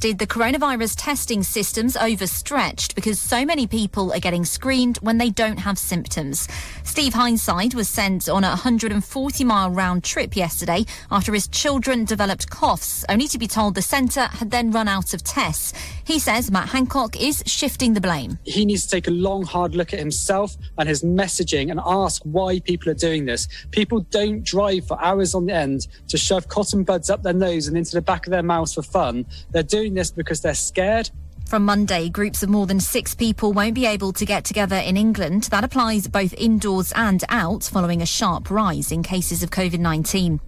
suggested the coronavirus testing system's overstretched because so many people are getting screened when they don't have symptoms. Steve Hindsight was sent on a 140 mile round trip yesterday after his children developed coughs, only to be told the centre had then run out of tests. He says Matt Hancock is shifting the blame. He needs to take a long, hard look at himself and his messaging and ask why people are doing this. People don't drive for hours on end to shove cotton buds up their nose and into the back of their mouths for fun. They're doing this because they're scared. From Monday, groups of more than six people won't be able to get together in England. That applies both indoors and out, following a sharp rise in cases of COVID 19.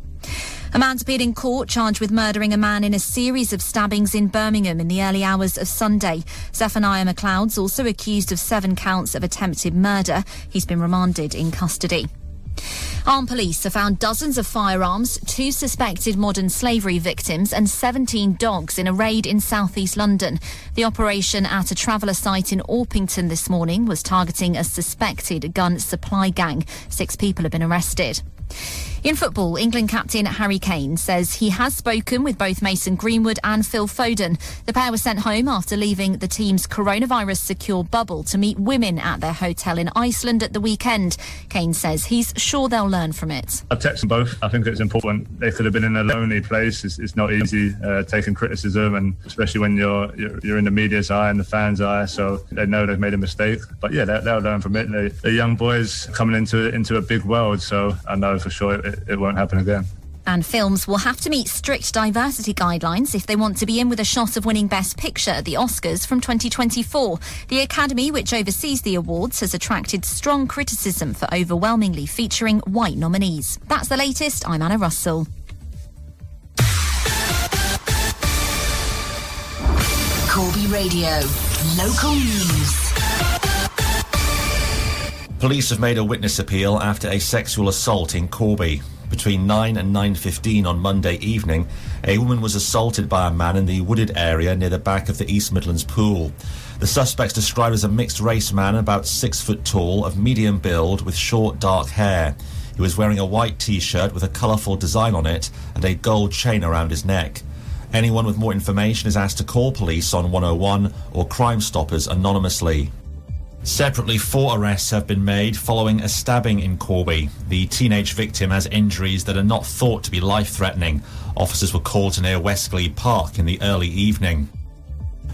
A man's appeared in court charged with murdering a man in a series of stabbings in Birmingham in the early hours of Sunday. Zephaniah McLeod's also accused of seven counts of attempted murder. He's been remanded in custody. Armed police have found dozens of firearms, two suspected modern slavery victims, and 17 dogs in a raid in southeast London. The operation at a traveller site in Orpington this morning was targeting a suspected gun supply gang. Six people have been arrested. In football, England captain Harry Kane says he has spoken with both Mason Greenwood and Phil Foden. The pair were sent home after leaving the team's coronavirus secure bubble to meet women at their hotel in Iceland at the weekend. Kane says he's sure they'll learn from it. I've texted them both. I think it's important. They could have been in a lonely place. It's, it's not easy uh, taking criticism, and especially when you're, you're, you're in the media's eye and the fans' eye. So they know they've made a mistake. But yeah, they'll, they'll learn from it. They, they're young boys coming into into a big world, so I know for sure it, it won't happen again. And films will have to meet strict diversity guidelines if they want to be in with a shot of winning Best Picture at the Oscars from 2024. The Academy, which oversees the awards, has attracted strong criticism for overwhelmingly featuring white nominees. That's the latest. I'm Anna Russell. Corby Radio, local news. Police have made a witness appeal after a sexual assault in Corby. Between 9 and 9.15 on Monday evening, a woman was assaulted by a man in the wooded area near the back of the East Midlands pool. The suspect's described as a mixed race man about six foot tall, of medium build, with short dark hair. He was wearing a white t-shirt with a colourful design on it and a gold chain around his neck. Anyone with more information is asked to call police on 101 or Crime Stoppers anonymously. Separately, four arrests have been made following a stabbing in Corby. The teenage victim has injuries that are not thought to be life threatening. Officers were called to near Westglebe Park in the early evening.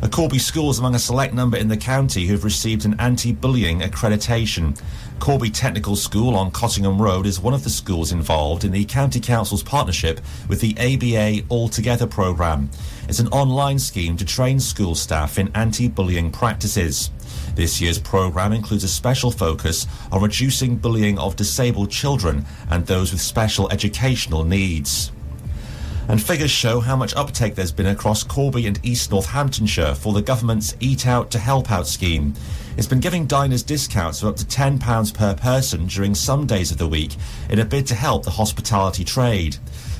A Corby school is among a select number in the county who have received an anti-bullying accreditation. Corby Technical School on Cottingham Road is one of the schools involved in the County Council's partnership with the ABA All Together programme. It's an online scheme to train school staff in anti-bullying practices. This year's programme includes a special focus on reducing bullying of disabled children and those with special educational needs. And figures show how much uptake there's been across Corby and East Northamptonshire for the government's Eat Out to Help Out scheme. It's been giving diners discounts of up to £10 per person during some days of the week in a bid to help the hospitality trade.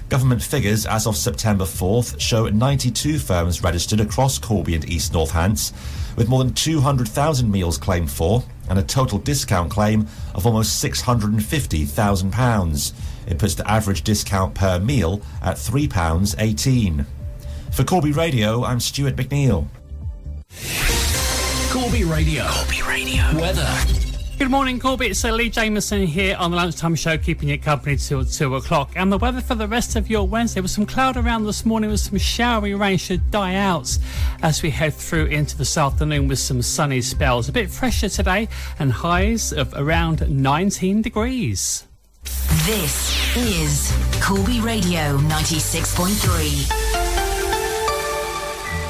Government figures as of September 4th show 92 firms registered across Corby and East Northants, with more than 200,000 meals claimed for and a total discount claim of almost £650,000. It puts the average discount per meal at £3.18. For Corby Radio, I'm Stuart McNeil. Corby Radio. Corby Radio. Weather. Good morning, Corby. It's uh, Lee Jameson here on the lunchtime show, keeping you company till two o'clock. And the weather for the rest of your Wednesday with some cloud around this morning with some showery rain should die out as we head through into this afternoon with some sunny spells. A bit fresher today and highs of around 19 degrees. This is Corby Radio 96.3.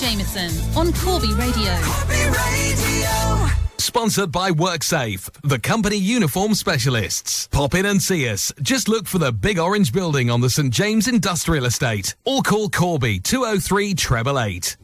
Lee Jameson on Corby Radio. Sponsored by WorkSafe, the company uniform specialists. Pop in and see us. Just look for the big orange building on the St James Industrial Estate or call Corby 203 treble eight.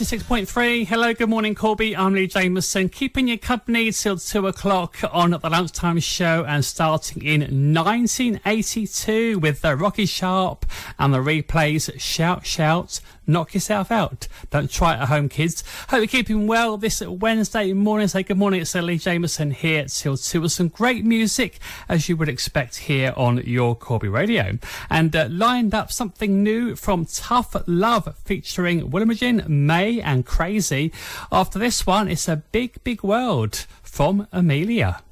96.3. Hello, good morning, Corby. I'm Lee Jameson, keeping you company till 2 o'clock on the lunchtime show and starting in 1982 with the Rocky Sharpe and the replays Shout, Shout, knock yourself out. Don't try it at home, kids. Hope you're keeping well this Wednesday morning. Say good morning. It's Lee Jameson here till 2 with some great music, as you would expect here on your Corby Radio. And uh, lined up something new from Tough Love featuring Will Imogen, May and Crazy. After this one, it's a big, big world from Emilia.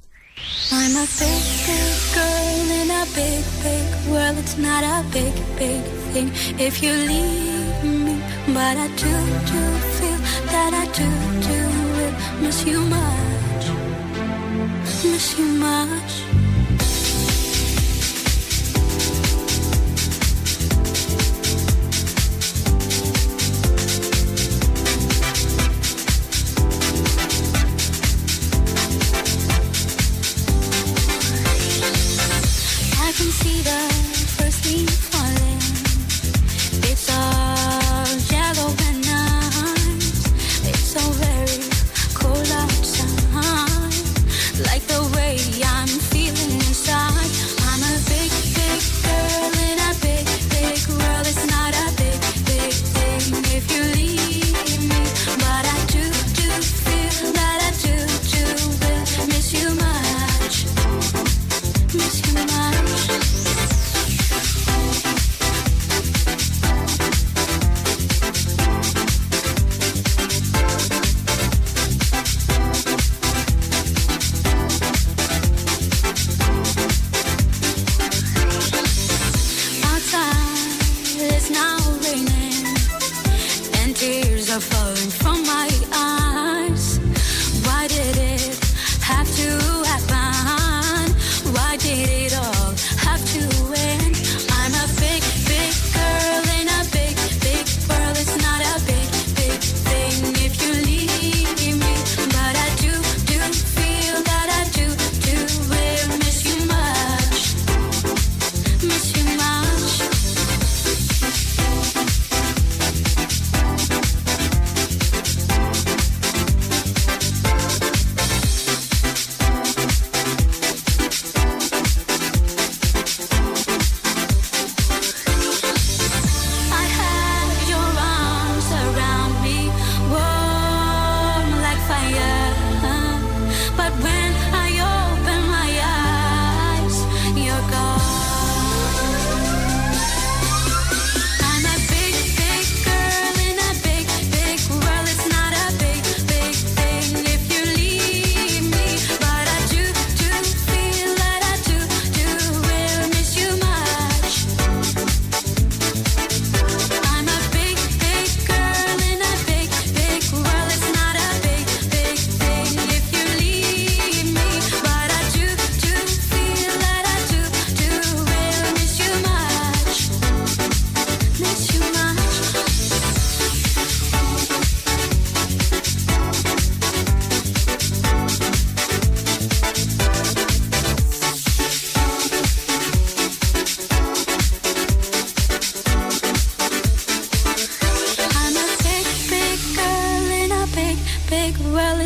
I'm a big, big girl in a big, big world. It's not a big, big thing if you leave but I do, do feel that I do, do miss you much, miss you much. see the first leaf it's all yellow.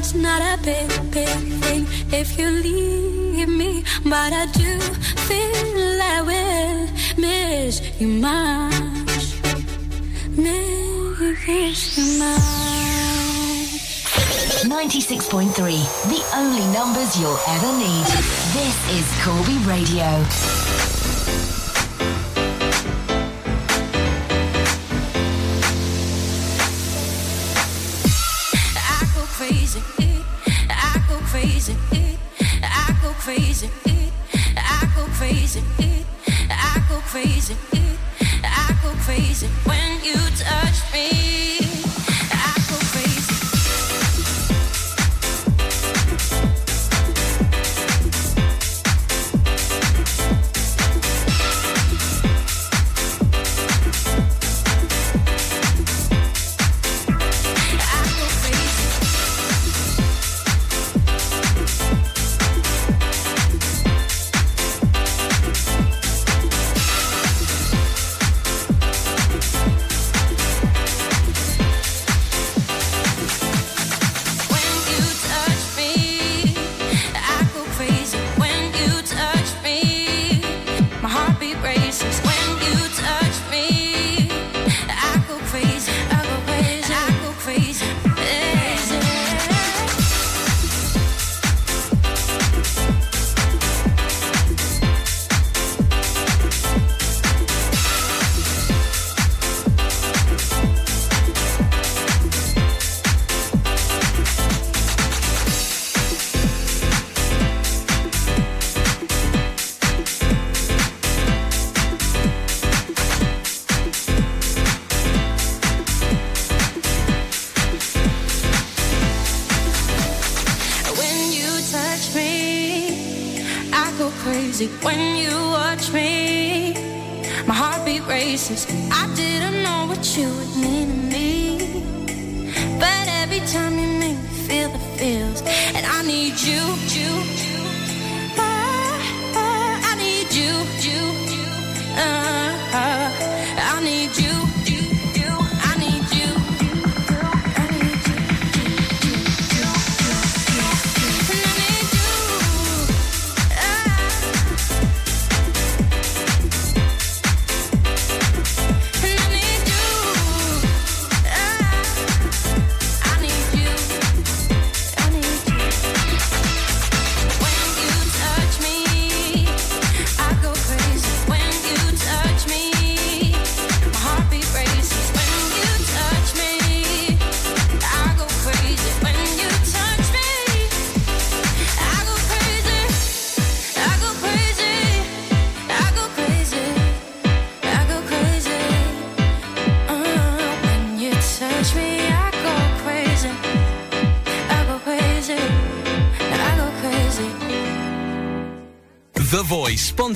It's not a big, big thing if you leave me. But I do feel I will miss you much. Miss you much. 96.3, the only numbers you'll ever need. This is Corby Radio.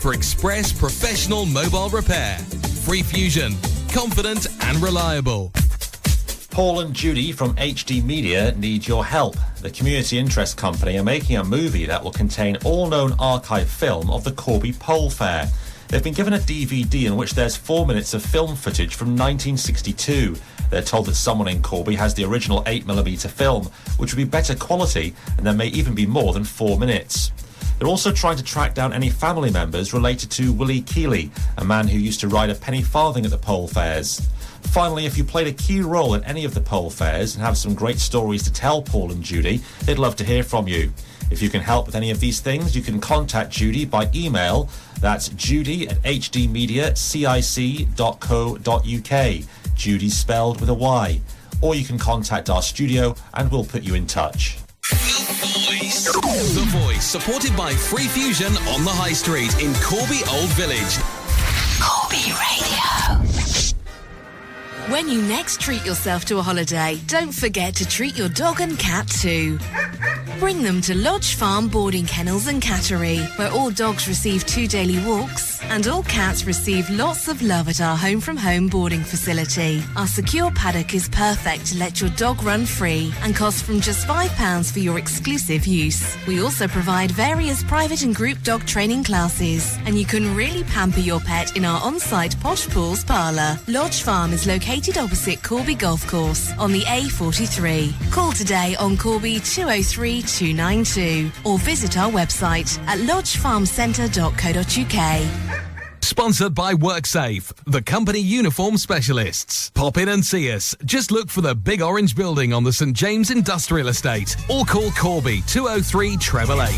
for express professional mobile repair. Free Fusion, confident and reliable. Paul and Judy from HD Media need your help. The community interest company are making a movie that will contain all known archive film of the Corby Pole Fair. They've been given a DVD in which there's four minutes of film footage from 1962. They're told that someone in Corby has the original 8mm film, which would be better quality, and there may even be more than four minutes. They're also trying to track down any family members related to Willie Keeley, a man who used to ride a penny farthing at the pole fairs. Finally, if you played a key role at any of the pole fairs and have some great stories to tell Paul and Judy, they'd love to hear from you. If you can help with any of these things, you can contact Judy by email. That's judy at hdmediacic.co.uk. Judy spelled with a Y. Or you can contact our studio and we'll put you in touch. The Voice, supported by Free Fusion on the High Street in Corby Old Village. Corby Radio. When you next treat yourself to a holiday, don't forget to treat your dog and cat too. Bring them to Lodge Farm Boarding Kennels and Cattery, where all dogs receive two daily walks and all cats receive lots of love at our home from home boarding facility. Our secure paddock is perfect to let your dog run free and costs from just £5 for your exclusive use. We also provide various private and group dog training classes, and you can really pamper your pet in our on site Posh Pooch parlour. Lodge Farm is located opposite Corby Golf Course on the A43. Call today on Corby 203 292 or visit our website at lodgefarmcentre.co.uk. Sponsored by WorkSafe, the company uniform specialists. Pop in and see us. Just look for the big orange building on the St James Industrial Estate or call Corby 203 treble 8.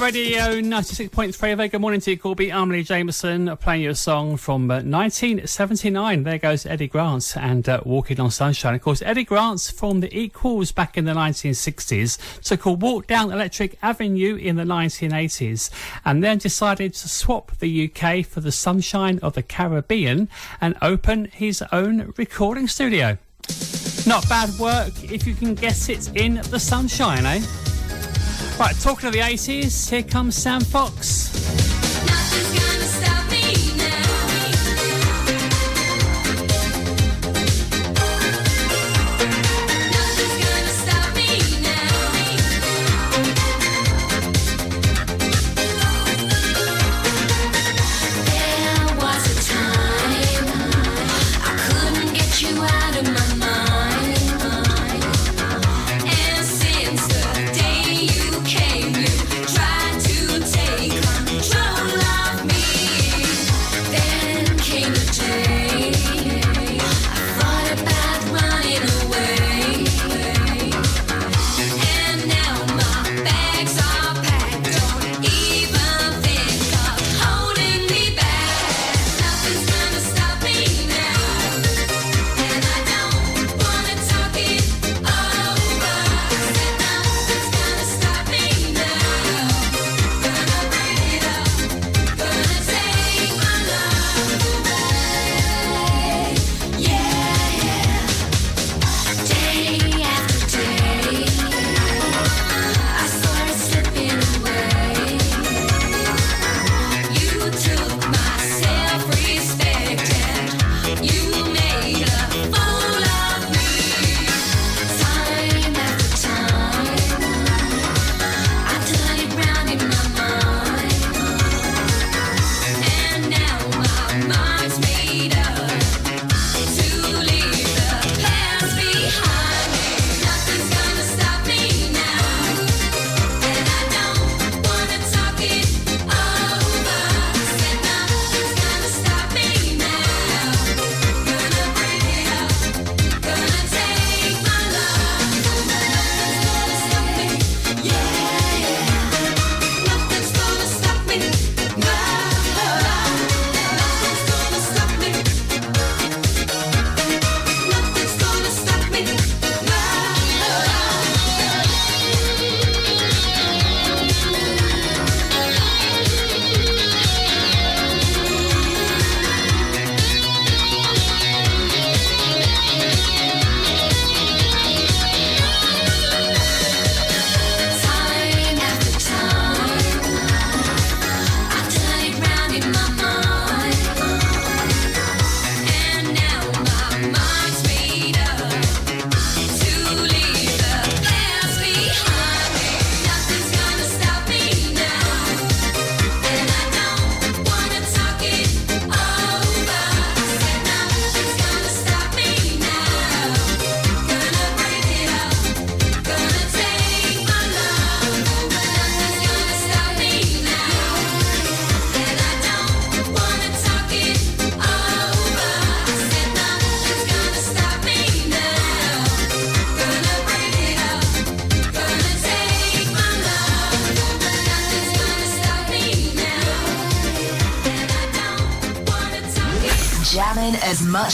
Radio 96.3. Very good morning to you, Corby. I'm Lee Jameson playing you a song from uh, 1979. There goes Eddy Grant and uh, Walking on Sunshine. Of course, Eddy Grant's from the Equals back in the 1960s, took a walk down Electric Avenue in the 1980s, and then decided to swap the UK for the sunshine of the Caribbean and open his own recording studio. Not bad work if you can guess it in the sunshine, eh? Right, talking of the 80s, here comes Sam Fox.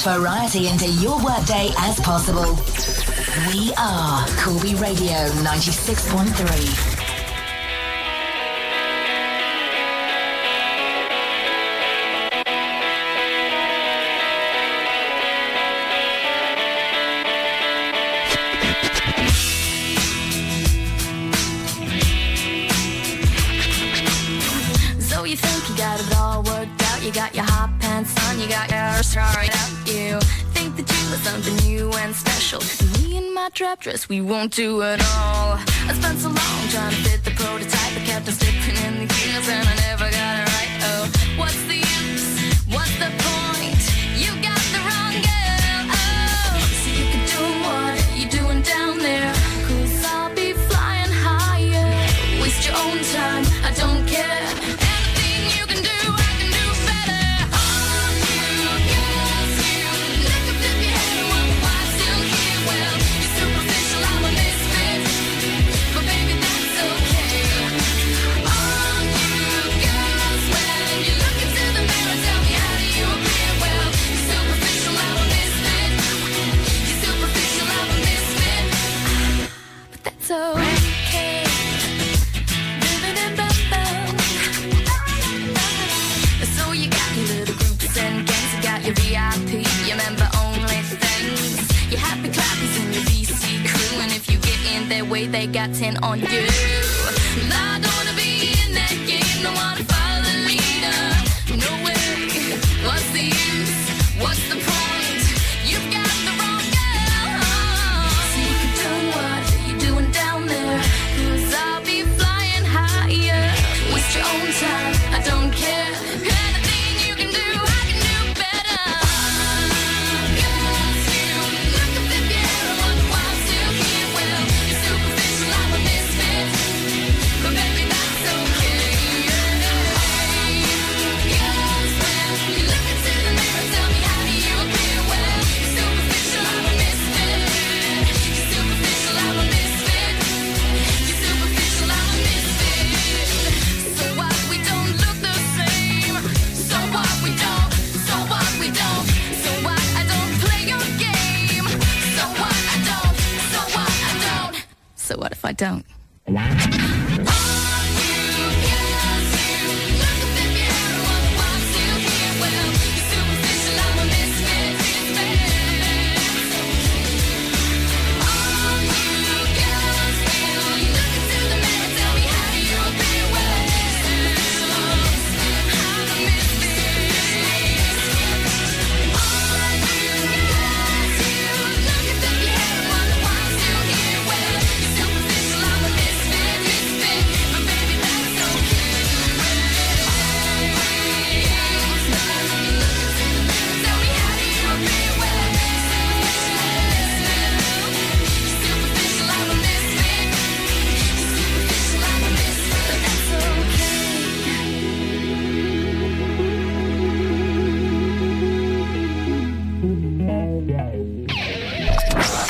variety into your workday as possible. We are Corby Radio 96.3. we won't do it all. I spent so long trying to fit the prototype, I kept on slipping in the gears, and I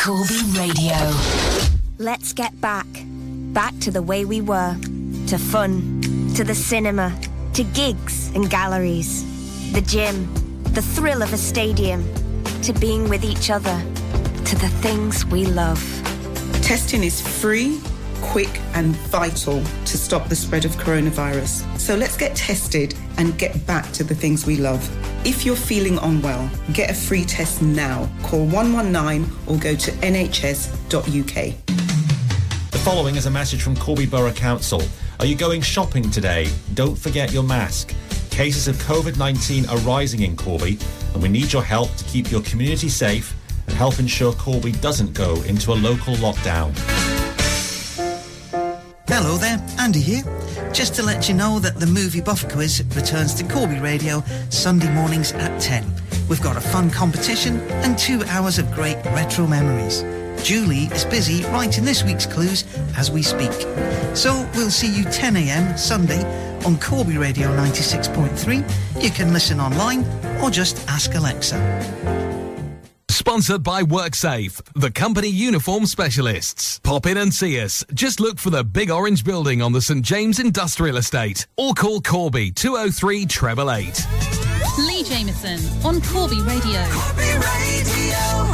Corby Radio. Let's get back. Back to the way we were. To fun. To the cinema. To gigs and galleries. The gym. The thrill of a stadium. To being with each other. To the things we love. Testing is free, quick, and vital to stop the spread of coronavirus. So let's get tested and get back to the things we love. If you're feeling unwell, get a free test now. Call 119 or go to nhs.uk. The following is a message from Corby Borough Council. Are you going shopping today? Don't forget your mask. Cases of COVID 19 are rising in Corby, and we need your help to keep your community safe and help ensure Corby doesn't go into a local lockdown. Hello there, Andy here. Just to let you know that the Movie Buff Quiz returns to Corby Radio Sunday mornings at 10. We've got a fun competition and two hours of great retro memories. Julie is busy writing this week's clues as we speak. So we'll see you 10am Sunday on Corby Radio 96.3. You can listen online or just ask Alexa. Sponsored by WorkSafe, the company uniform specialists. Pop in and see us. Just look for the big orange building on the St James Industrial Estate or call Corby 203 treble eight. Lee Jameson on Corby Radio. So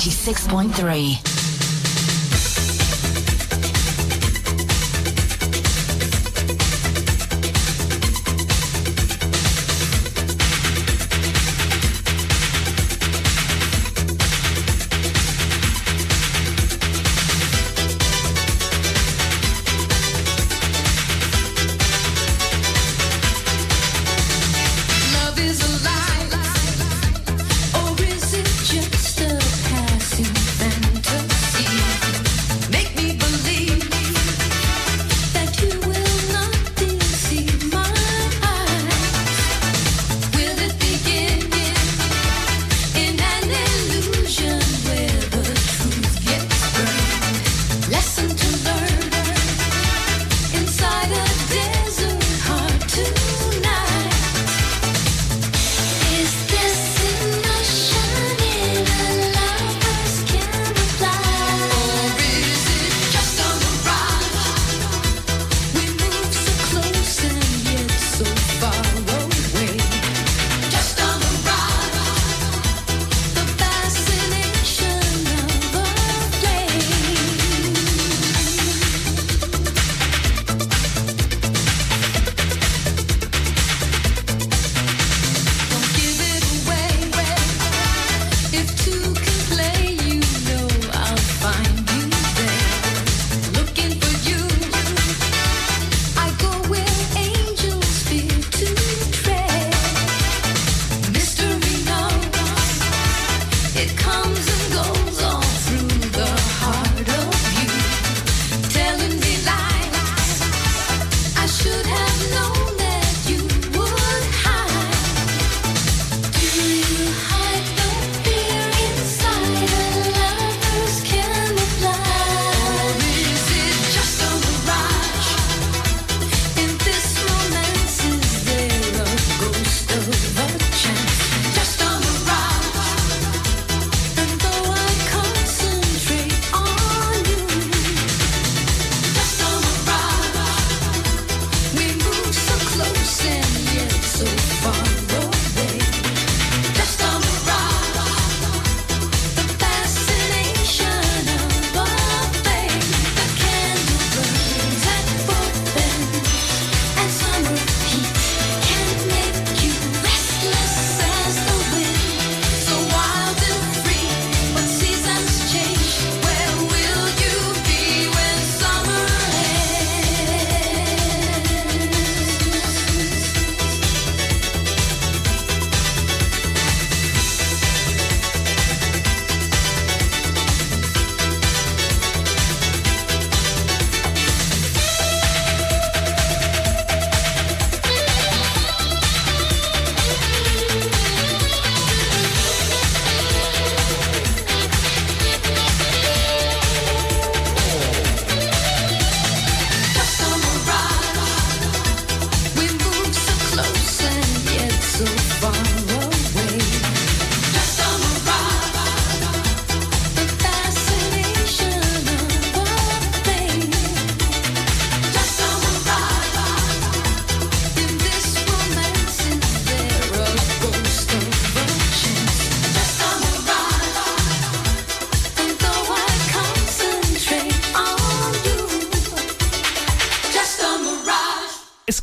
96.3.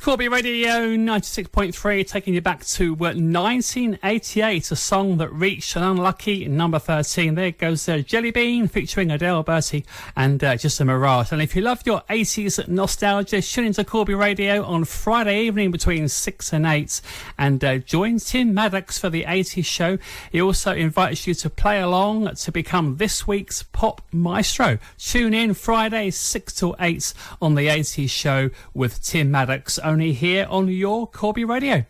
Corby Radio 96.3 taking you back to uh, 1988, a song that reached an unlucky number 13. There goes uh, Jellybean featuring Adele Bertei and uh, Just a Mirage. And if you love your 80s nostalgia, tune into Corby Radio on Friday evening between 6 and 8 and uh, join Tim Maddox for the 80s show. He also invites you to play along to become this week's Pop Maestro. Tune in Friday 6 till 8 on the 80s show with Tim Maddox. Only here on your Corby Radio.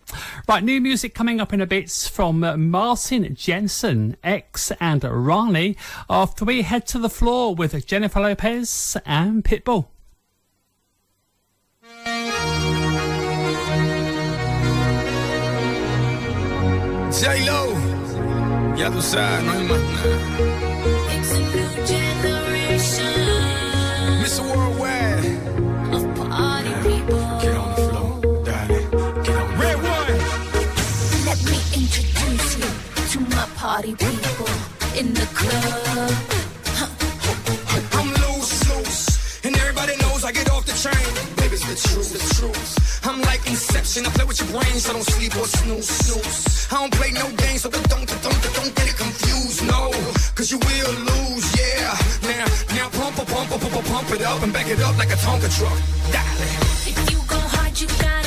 Right, new music coming up in a bit from uh, Martin Jensen, X, and Ronnie. After we head to the floor with Jennifer Lopez and Pitbull. J-Lo, ya tú sabes, no hay más nada. party people in the club. I'm loose, loose, and everybody knows I get off the train. Baby's the truth, the truth. I'm like Inception, I play with your brains, so I don't sleep or snooze, snooze. I don't play no games, so don't, don't, don't, don't get it confused, no. Cause you will lose, yeah. Now, now pump, pump, pump, pump, pump it up and back it up like a Tonka truck. Dolly. If you go hard, you gotta.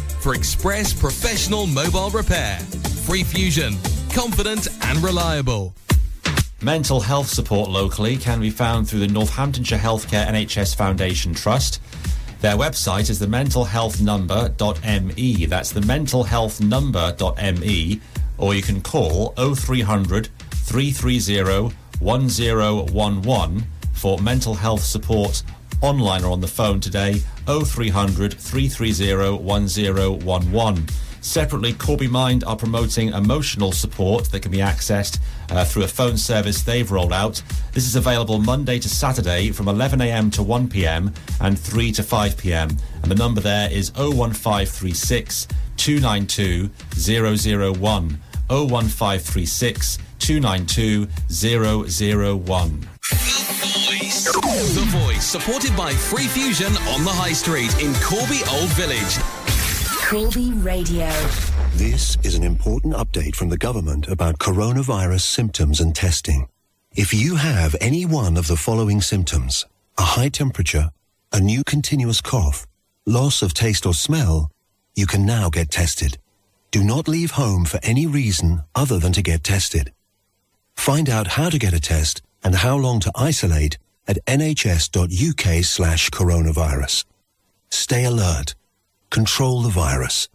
for express professional mobile repair. Free Fusion, confident and reliable. Mental health support locally can be found through the Northamptonshire Healthcare NHS Foundation Trust. Their website is the mentalhealthnumber.me. That's the mentalhealthnumber.me. Or you can call 0300 330 1011 for mental health support online or on the phone today 0300 330 1011. Separately, Corby Mind are promoting emotional support that can be accessed uh, through a phone service they've rolled out. This is available Monday to Saturday from 11am to 1pm and 3 to 5pm. And the number there is 01536 292 001. 01536 292 001. The Voice, supported by Free Fusion on the High Street in Corby Old Village. Corby Radio. This is an important update from the government about coronavirus symptoms and testing. If you have any one of the following symptoms, a high temperature, a new continuous cough, loss of taste or smell, you can now get tested. Do not leave home for any reason other than to get tested. Find out how to get a test and how long to isolate at nhs.uk slash coronavirus. Stay alert. Control the virus.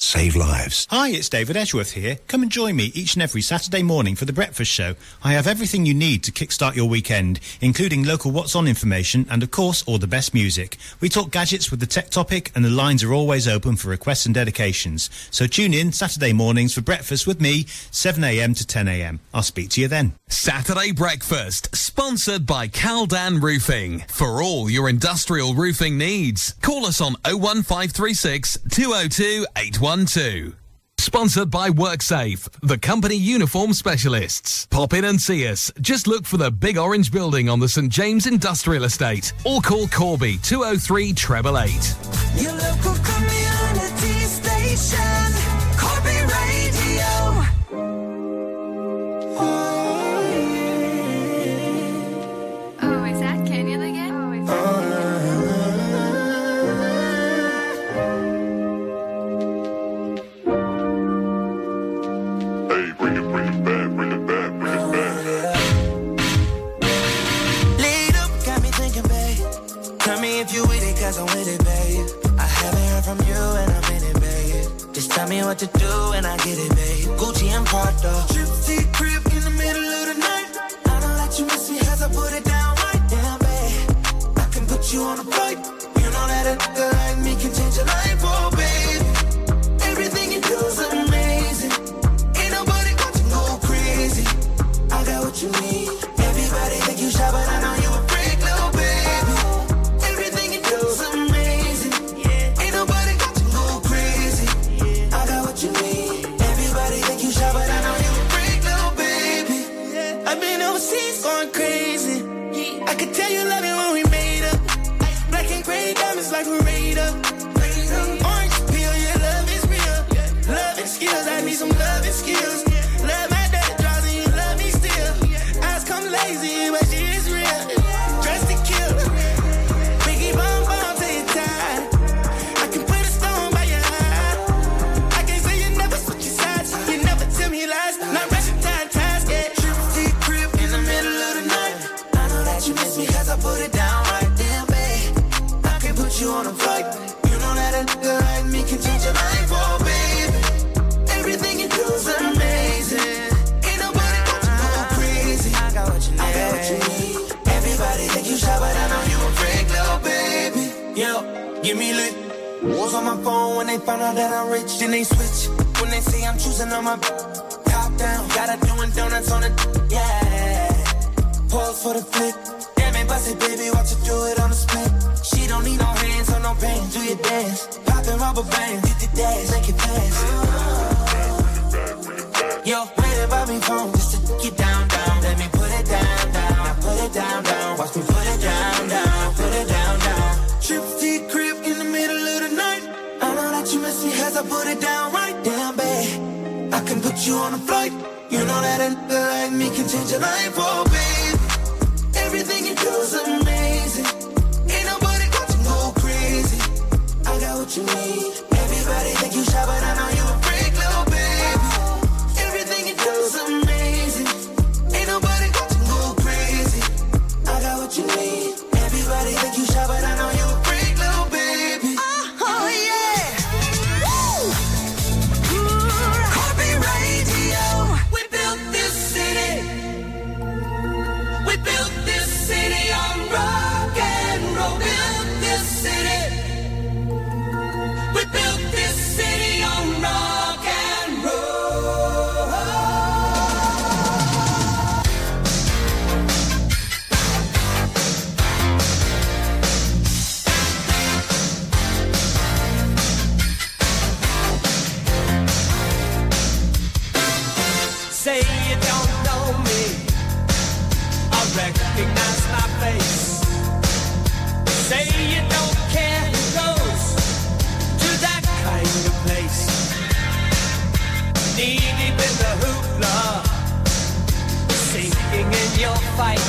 Save lives. Hi, it's David Edgeworth here. Come and join me each and every Saturday morning for the breakfast show. I have everything you need to kickstart your weekend, including local What's On information and, of course, all the best music. We talk gadgets with the tech topic, and the lines are always open for requests and dedications. So tune in Saturday mornings for breakfast with me, 7am to 10am. I'll speak to you then. Saturday Breakfast, sponsored by Caldan Roofing. For all your industrial roofing needs, call us on 01536 202 812. Sponsored by WorkSafe, the company uniform specialists. Pop in and see us. Just look for the big orange building on the St James Industrial Estate or call Corby 203 treble eight. Your local community station, what to do and I get it, babe. Gucci and Prada. Trip crib in the middle of the night. I don't let you miss me as I put it down right down, babe. I can put you on a flight. You know that a nigga they find out that I'm rich. Then they switch. When they say I'm choosing on my top down. Gotta doing donuts on it, yeah. Pause for the flick. Damn it, bust it, baby, watch you do it on the split. She don't need no hands or no pain. Do your dance. Poppin' rubber band. Hit the dash, make it fast. Yo, wait about me phone just to get down, down. Let me put it down, down. Put it down, down. Watch me put it down, down. Put it down, down. Triple I put it down right down, babe. I can put you on a flight. You know that a nigga like me can change your life, oh babe. Everything you do is amazing. Ain't nobody got you go crazy. I got what you need. Everybody think you shy, but I know you Say you don't care who goes to that kind of place. Knee deep in the hoopla, sinking in your fight.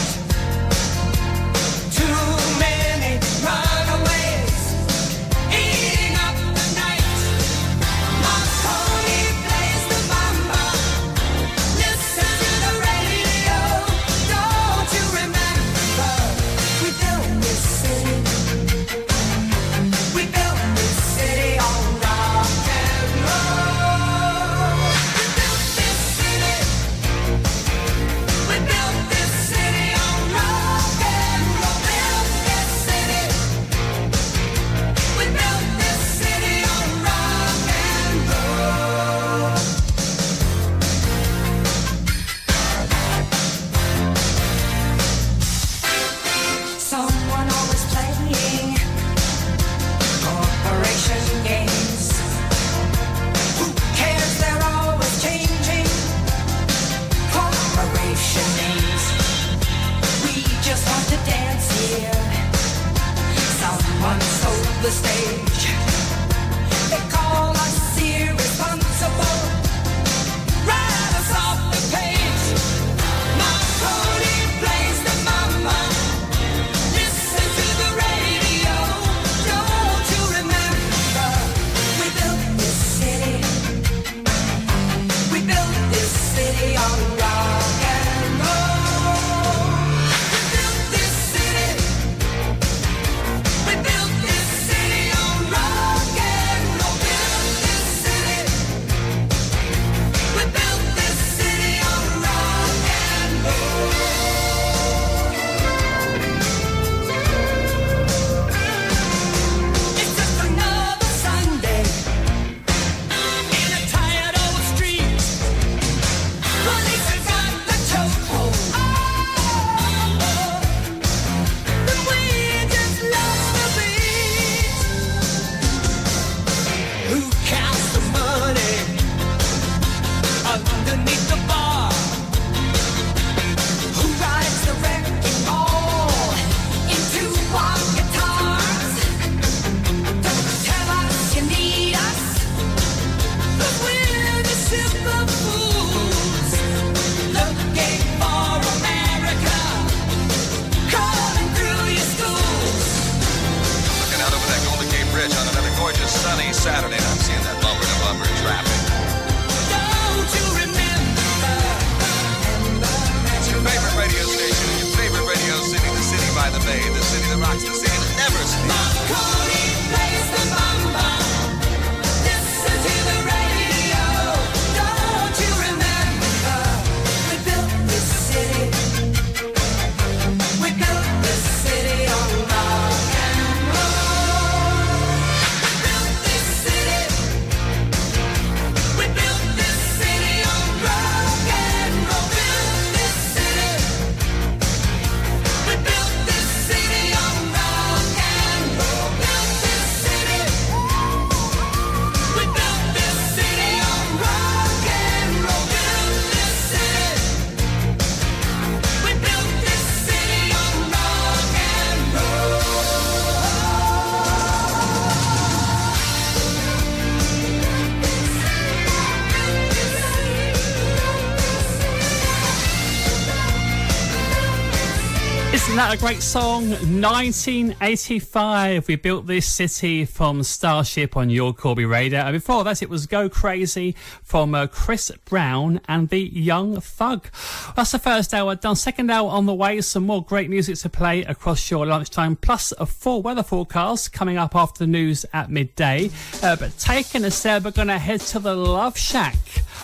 that? A great song, 1985. We built this city from Starship on your Corby radar. And before that, it was Go Crazy from uh, Chris Brown and the Young Thug. That's the first hour done. Second hour on the way. Some more great music to play across your lunchtime, plus a full weather forecast coming up after the news at midday. Uh, but taking us there, we're going to head to the Love Shack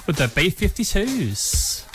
with the B 52s.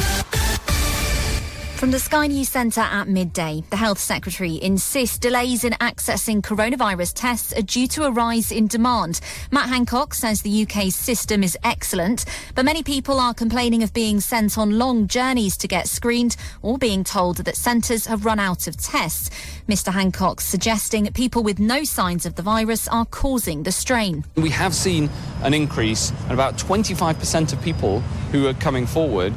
From the Sky News Centre at midday, the Health Secretary insists delays in accessing coronavirus tests are due to a rise in demand. Matt Hancock says the UK's system is excellent, but many people are complaining of being sent on long journeys to get screened or being told that centres have run out of tests. Mr Hancock suggesting people with no signs of the virus are causing the strain. We have seen an increase, and about 25% of people who are coming forward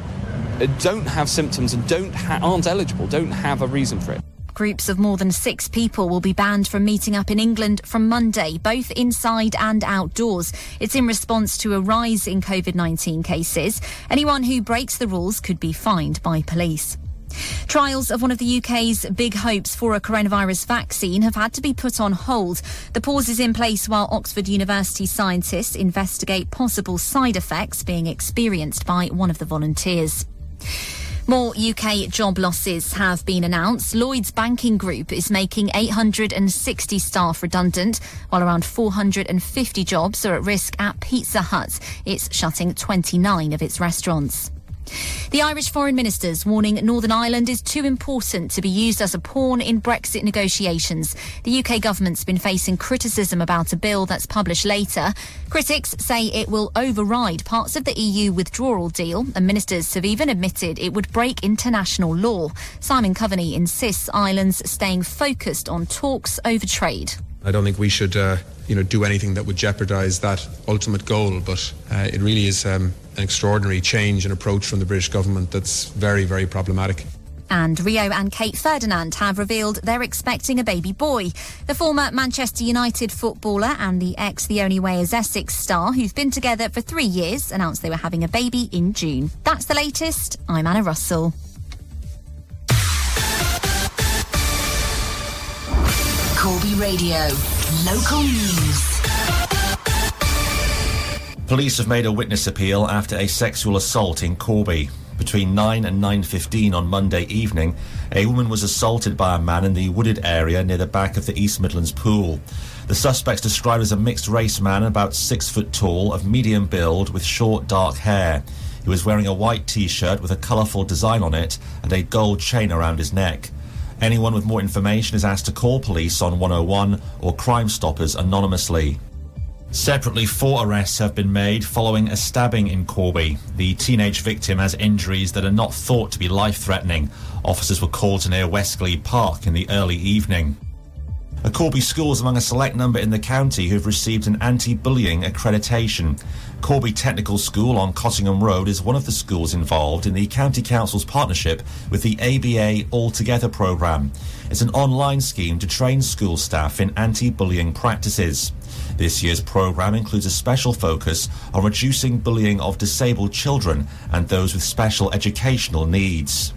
don't have symptoms and don't ha- aren't eligible, don't have a reason for it. Groups of more than six people will be banned from meeting up in England from Monday, both inside and outdoors. It's in response to a rise in COVID 19 cases. Anyone who breaks the rules could be fined by police. Trials of one of the UK's big hopes for a coronavirus vaccine have had to be put on hold. The pause is in place while Oxford University scientists investigate possible side effects being experienced by one of the volunteers. More UK job losses have been announced. Lloyds Banking Group is making 860 staff redundant, while around 450 jobs are at risk at Pizza Hut. It's shutting 29 of its restaurants. The Irish Foreign Minister's warning Northern Ireland is too important to be used as a pawn in Brexit negotiations. The UK government's been facing criticism about a bill that's published later. Critics say it will override parts of the EU withdrawal deal, and ministers have even admitted it would break international law. Simon Coveney insists Ireland's staying focused on talks over trade. I don't think we should, uh, you know, do anything that would jeopardise that ultimate goal. But uh, it really is um, an extraordinary change in approach from the British government that's very, very problematic. And Rio and Kate Ferdinand have revealed they're expecting a baby boy. The former Manchester United footballer and the ex The Only Way is Essex star, who've been together for three years, announced they were having a baby in June. That's the latest. I'm Anna Russell. Corby Radio. Local news. Police have made a witness appeal after a sexual assault in Corby. Between 9 and 9.15 on Monday evening, a woman was assaulted by a man in the wooded area near the back of the East Midlands pool. The suspect's described as a mixed race man about six foot tall, of medium build, with short dark hair. He was wearing a white t-shirt with a colourful design on it and a gold chain around his neck. Anyone with more information is asked to call police on 101 or Crime Stoppers anonymously. Separately, four arrests have been made following a stabbing in Corby. The teenage victim has injuries that are not thought to be life threatening. Officers were called to near Westglebe Park in the early evening. A Corby school is among a select number in the county who've received an anti-bullying accreditation. Corby Technical School on Cottingham Road is one of the schools involved in the County Council's partnership with the ABA All Together programme. It's an online scheme to train school staff in anti-bullying practices. This year's programme includes a special focus on reducing bullying of disabled children and those with special educational needs.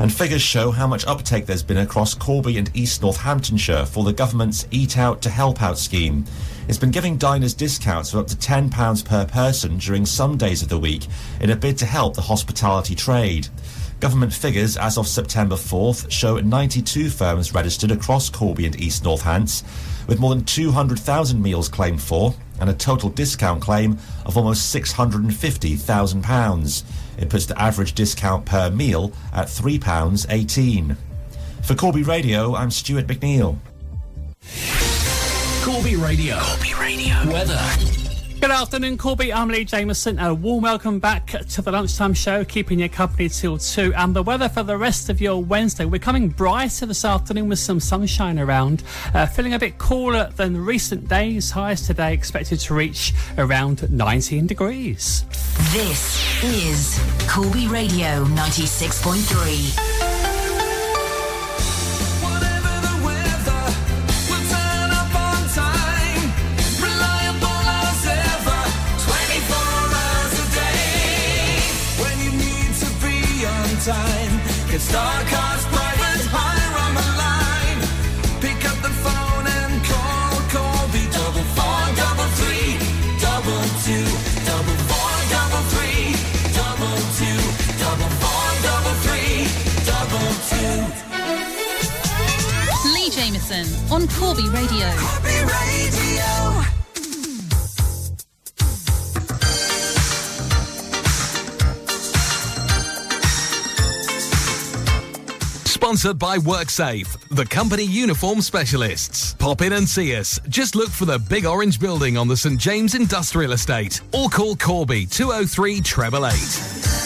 And figures show how much uptake there's been across Corby and East Northamptonshire for the government's Eat Out to Help Out scheme. It's been giving diners discounts of up to £10 per person during some days of the week in a bid to help the hospitality trade. Government figures as of September 4th show 92 firms registered across Corby and East Northants, with more than 200,000 meals claimed for and a total discount claim of almost £650,000. It puts the average discount per meal at £3.18. For Corby Radio, I'm Stuart McNeil. Corby Radio. Corby Radio. Weather. Good afternoon, Corby. I'm Lee Jameson. A warm welcome back to the lunchtime show, keeping you company till 2. And the weather for the rest of your Wednesday. We're coming brighter this afternoon with some sunshine around. Uh, feeling a bit cooler than recent days. Highs today expected to reach around 19 degrees. This is Corby Radio 96.3. It's Starcast Bright and higher on the line. Pick up the phone and call Corby. Double four, double three, double two, double four, double three, double two, double four, double three, double two. Lee Jameson on Corby Radio. Corby Radio. Sponsored by WorkSafe, the company uniform specialists. Pop in and see us. Just look for the big orange building on the St. James Industrial Estate or call Corby 203 888.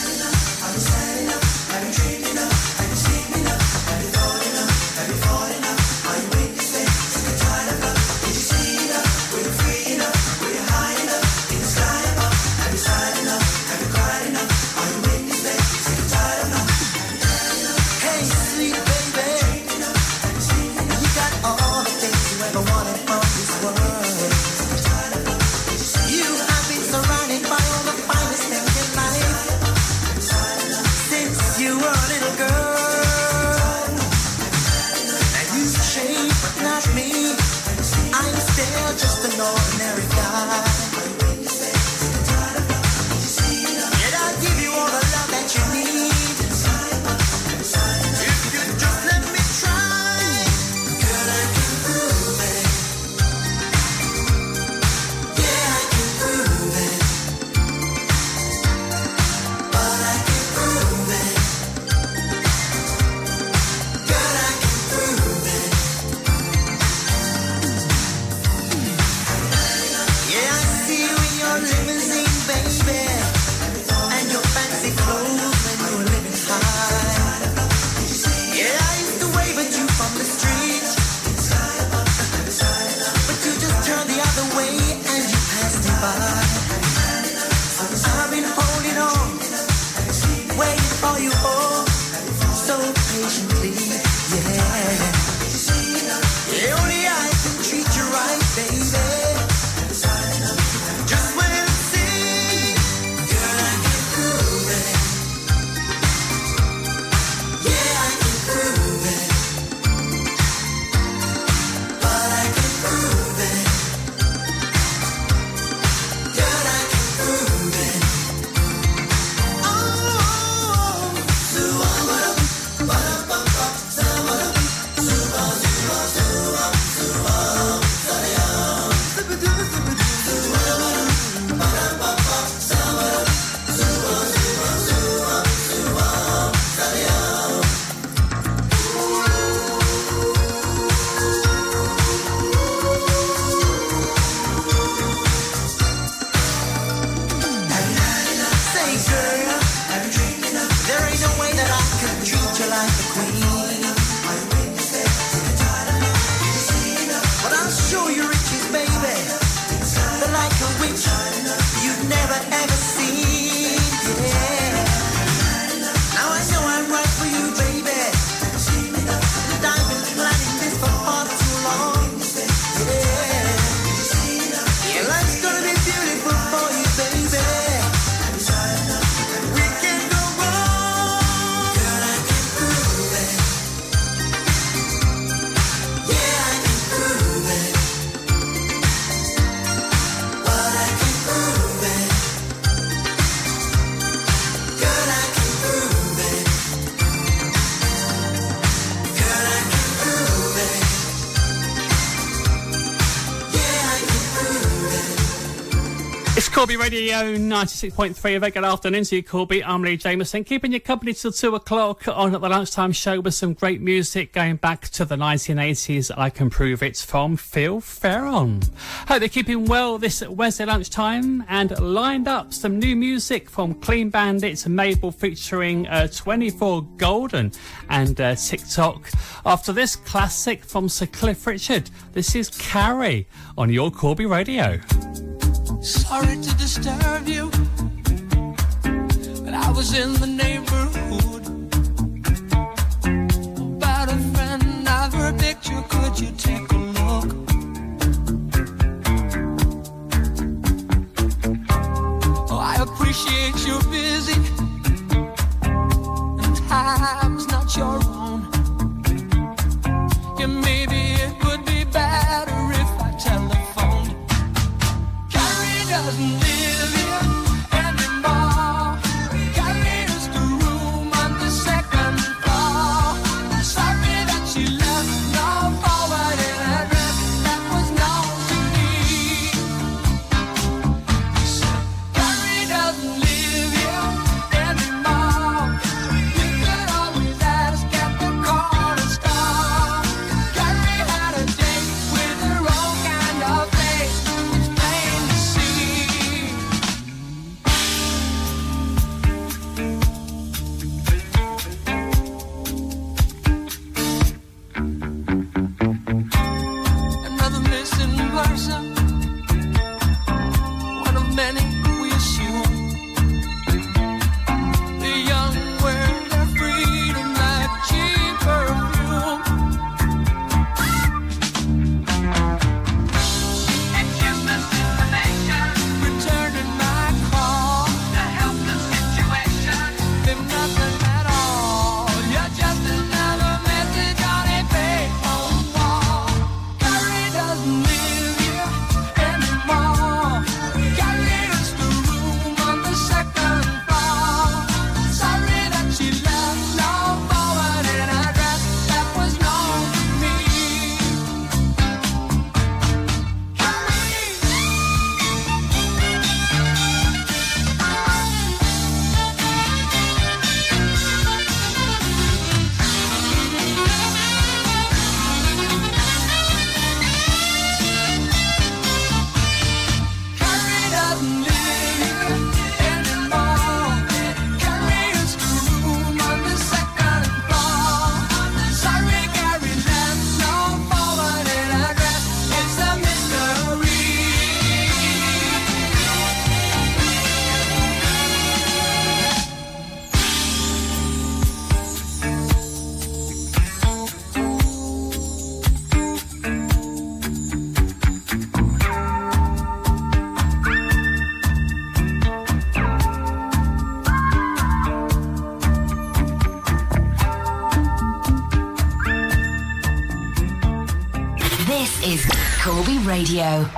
Radio 96.3 of very good afternoon to you, Corby. I'm Lee Jameson, keeping you company till 2 o'clock on at the lunchtime show with some great music going back to the 1980s. I can prove it's from Phil Fearon. Hope you're keeping well this Wednesday lunchtime and lined up some new music from Clean Bandits and Mabel featuring uh, 24 Golden and uh, Tick Tock. After this classic from Sir Cliff Richard, this is Carrie on your Corby Radio. Sorry to disturb you, but I was in the neighborhood. About a friend, of her picture. Could you take a look? Oh, I appreciate you're busy, and time's not your own. Yeah, maybe it would Radio.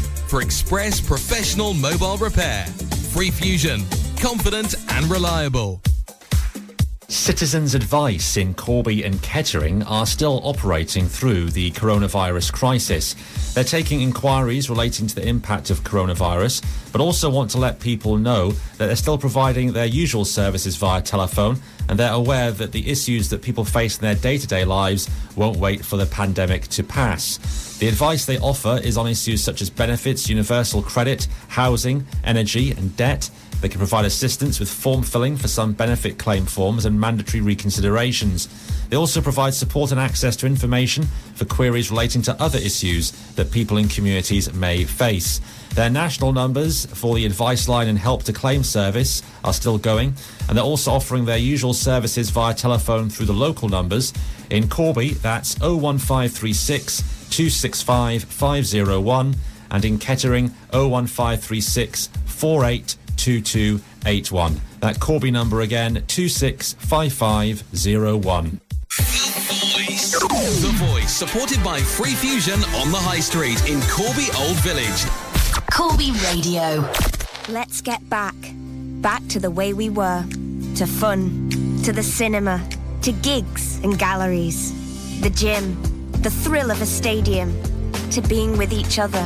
for express professional mobile repair. Free Fusion, confident and reliable. Citizens' Advice in Corby and Kettering are still operating through the coronavirus crisis. They're taking inquiries relating to the impact of coronavirus, but also want to let people know that they're still providing their usual services via telephone and they're aware that the issues that people face in their day to day lives won't wait for the pandemic to pass. The advice they offer is on issues such as benefits, universal credit, housing, energy, and debt. They can provide assistance with form filling for some benefit claim forms and mandatory reconsiderations. They also provide support and access to information for queries relating to other issues that people in communities may face. Their national numbers for the advice line and help to claim service are still going, and they're also offering their usual services via telephone through the local numbers. In Corby, that's 01536 265 501, and in Kettering, 01536 482281. That Corby number again, 265501. The Voice, supported by Free Fusion on the High Street in Corby Old Village. Corby Radio. Let's get back. Back to the way we were. To fun. To the cinema. To gigs and galleries. The gym. The thrill of a stadium. To being with each other.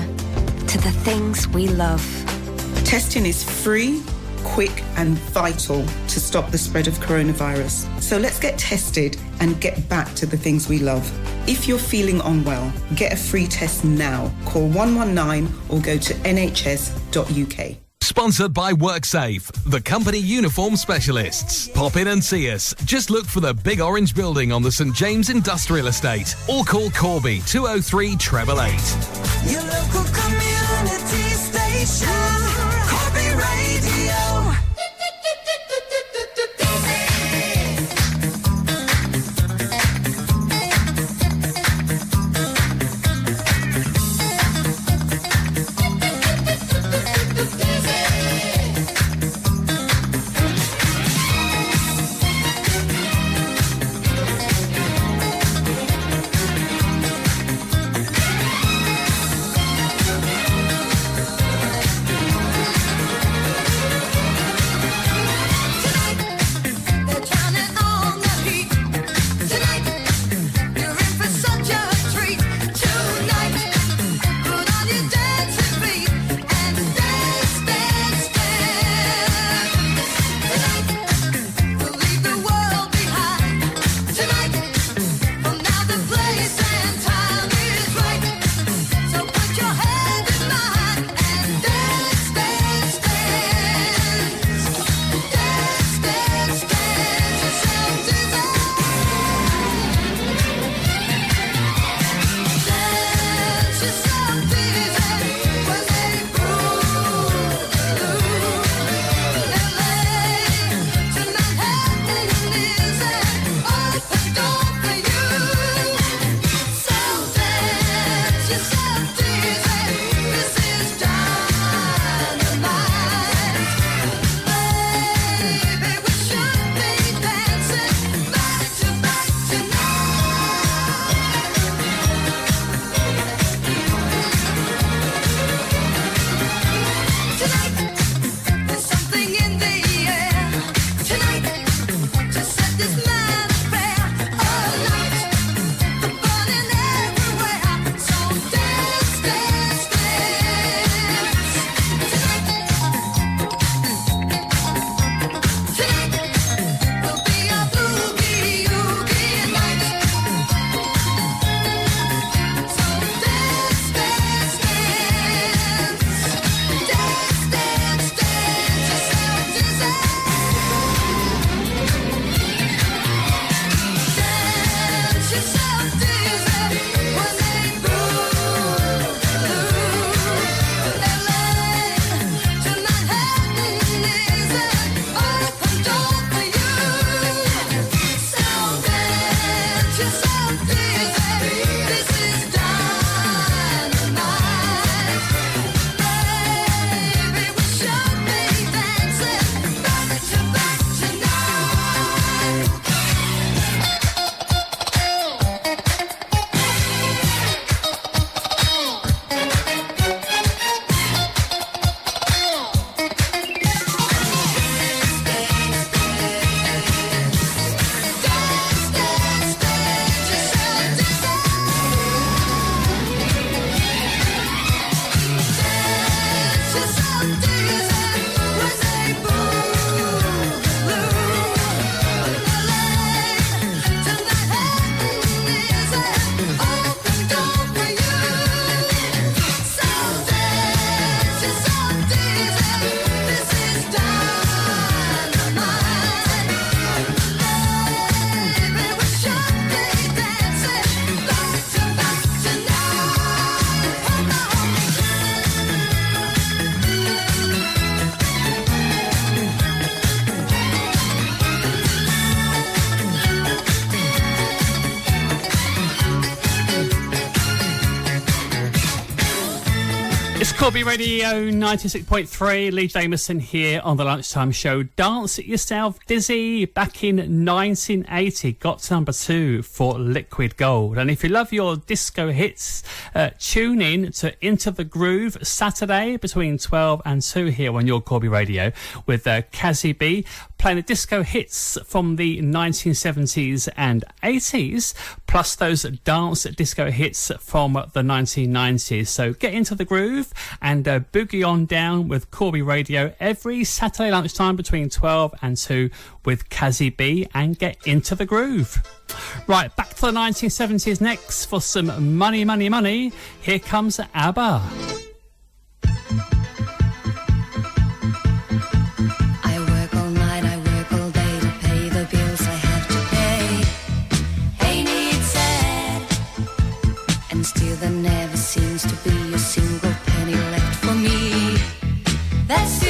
To the things we love. Testing is free, quick, and vital to stop the spread of coronavirus. So let's get tested and get back to the things we love. If you're feeling unwell, get a free test now. Call 119 or go to nhs.uk. Sponsored by WorkSafe, the company uniform specialists. Pop in and see us. Just look for the big orange building on the St James Industrial Estate or call Corby 203 888. Your local community station, Corby Radio 96.3, Lee Jameson here on the Lunchtime Show. Dance It Yourself Dizzy back in 1980 got to number two for Liquid Gold. And if you love your disco hits, uh, tune in to Into the Groove Saturday between 12 and 2 here on your Corby Radio with uh, Kazzy B playing the disco hits from the 1970s and 80s, plus those dance disco hits from the 1990s. So get into the groove and uh, Boogie On Down with Corby Radio every Saturday lunchtime between 12 and 2 with Kazzy B and get into the groove. Right, back to the 1970s next for some money, money, money. Here comes ABBA. That's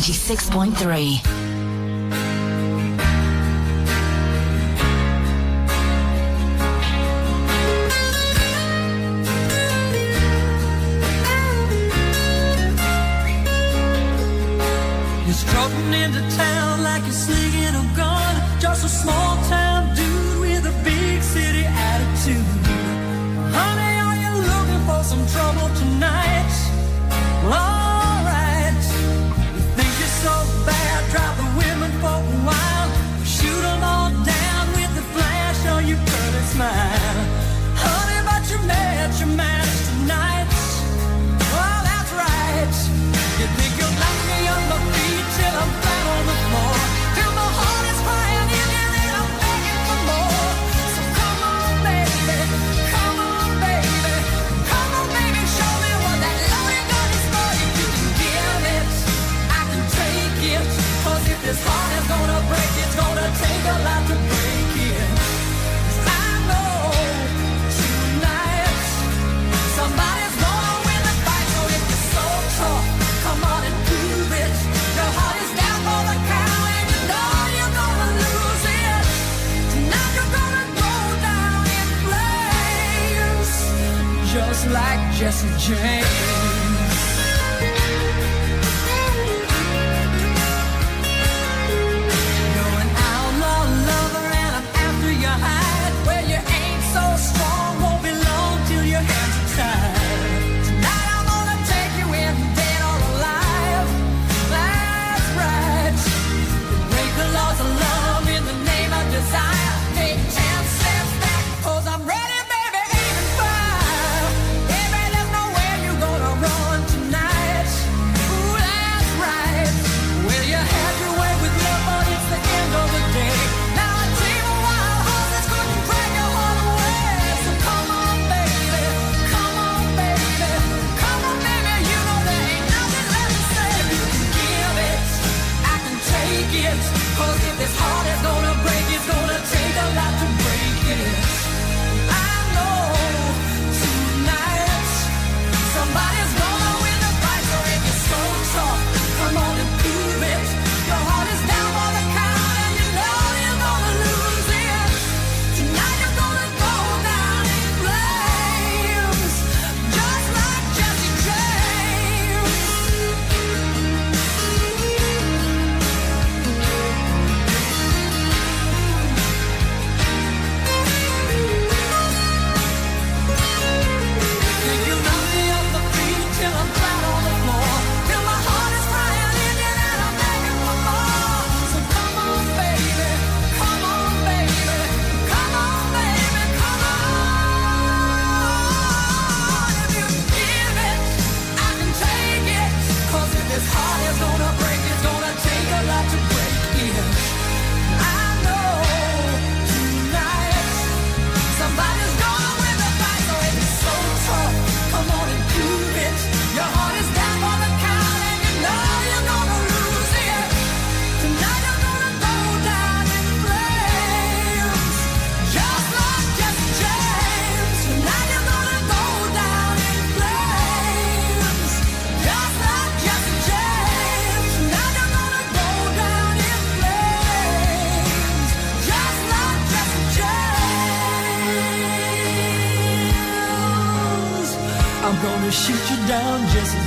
96.3.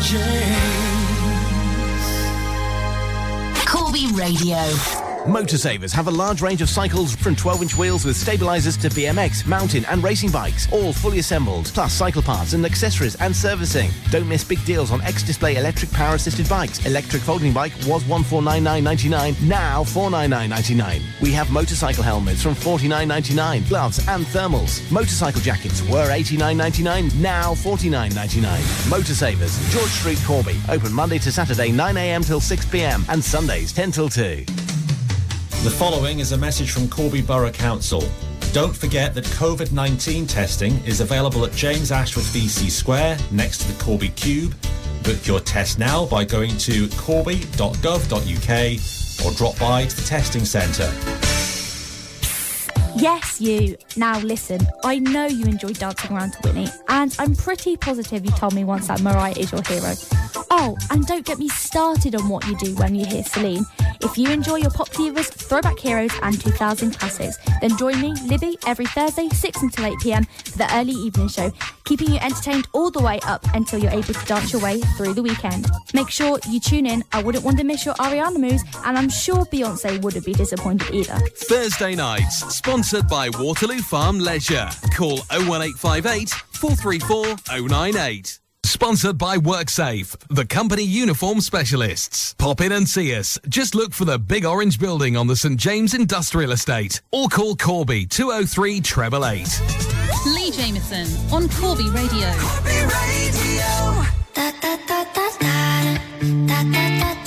danger Motorsavers have a large range of cycles from 12-inch wheels with stabilizers to BMX, mountain and racing bikes, all fully assembled, plus cycle parts and accessories and servicing. Don't miss big deals on X-Display electric power-assisted bikes. Electric folding bike was 1499.99, now 499.99. We have motorcycle helmets from 49.99, gloves and thermals. Motorcycle jackets were 89.99, now 49.99. Motorsavers, George Street, Corby, open Monday to Saturday 9am till 6pm and Sundays 10 till 2. The following is a message from Corby Borough Council. Don't forget that COVID 19 testing is available at James Ashworth BC Square next to the Corby Cube. Book your test now by going to corby.gov.uk or drop by to the testing centre. Yes, you. Now listen, I know you enjoy dancing around to Whitney, and I'm pretty positive you told me once that Mariah is your hero. Oh, and don't get me started on what you do when you hear Celine. If you enjoy your pop divas, throwback heroes, and 2000 classics, then join me, Libby, every Thursday, 6 until 8 pm for the early evening show, keeping you entertained all the way up until you're able to dance your way through the weekend. Make sure you tune in. I wouldn't want to miss your Ariana moves, and I'm sure Beyonce wouldn't be disappointed either. Thursday nights, sponsored by Waterloo Farm Leisure. Call 01858 434 098. Sponsored by WorkSafe, the company uniform specialists. Pop in and see us. Just look for the big orange building on the St James Industrial Estate or call Corby 203 treble eight. Lee Jameson on Corby Radio. Jason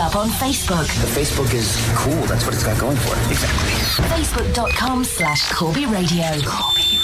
up on Facebook. The Facebook is cool. That's what it's got going for it. Exactly. Facebook.com slash Corby Radio. Corby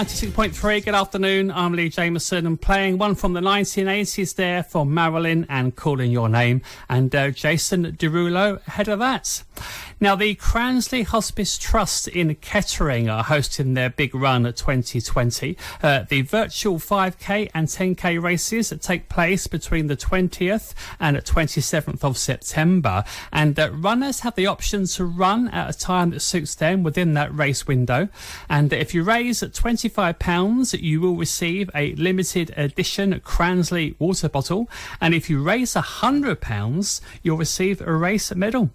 96.3. Good afternoon. I'm Lee Jameson and playing one from the 1980s there for Marilyn and Calling Your Name and uh, Jason Derulo ahead of that. Now, the Cransley Hospice Trust in Kettering are hosting their big run at 2020. Uh, the virtual 5k and 10k races take place between the 20th and 27th of September. And uh, runners have the option to run at a time that suits them within that race window. And if you raise £25, you will receive a limited edition Cransley water bottle. And if you raise £100, you'll receive a race medal.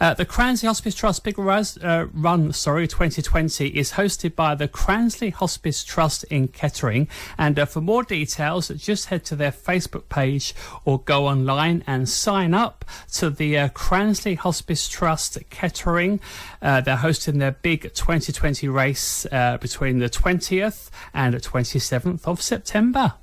Uh, the Cransley Hospice Trust Big Raz, uh, Run sorry, 2020 is hosted by the Cransley Hospice Trust in Kettering. And uh, for more details, just head to their Facebook page or go online and sign up to the uh, Cransley Hospice Trust Kettering. Uh, they're hosting their big 2020 race uh, between the 20th and 27th of September.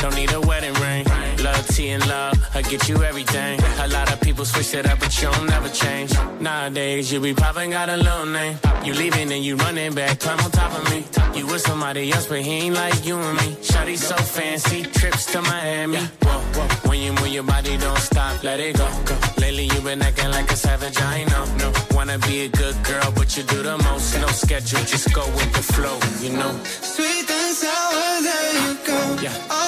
Don't need a wedding ring. Loyalty and love, I get you everything. A lot of people switch it up, but you don't never change. Nowadays, you be popping, got a little name. You leaving and you running back, climb on top of me. You with somebody else, but he ain't like you and me. Shawty so fancy, trips to Miami. Whoa, whoa. When you move your body, don't stop, let it go. go. Lately, you been acting like a savage, I know. No, wanna be a good girl, but you do the most. No schedule, just go with the flow, you know. Sweet and sour, there you go. Always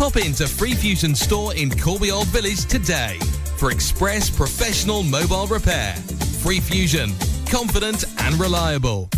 Pop into Free Fusion store in Corby Old Village today for express professional mobile repair. Free Fusion, confident and reliable.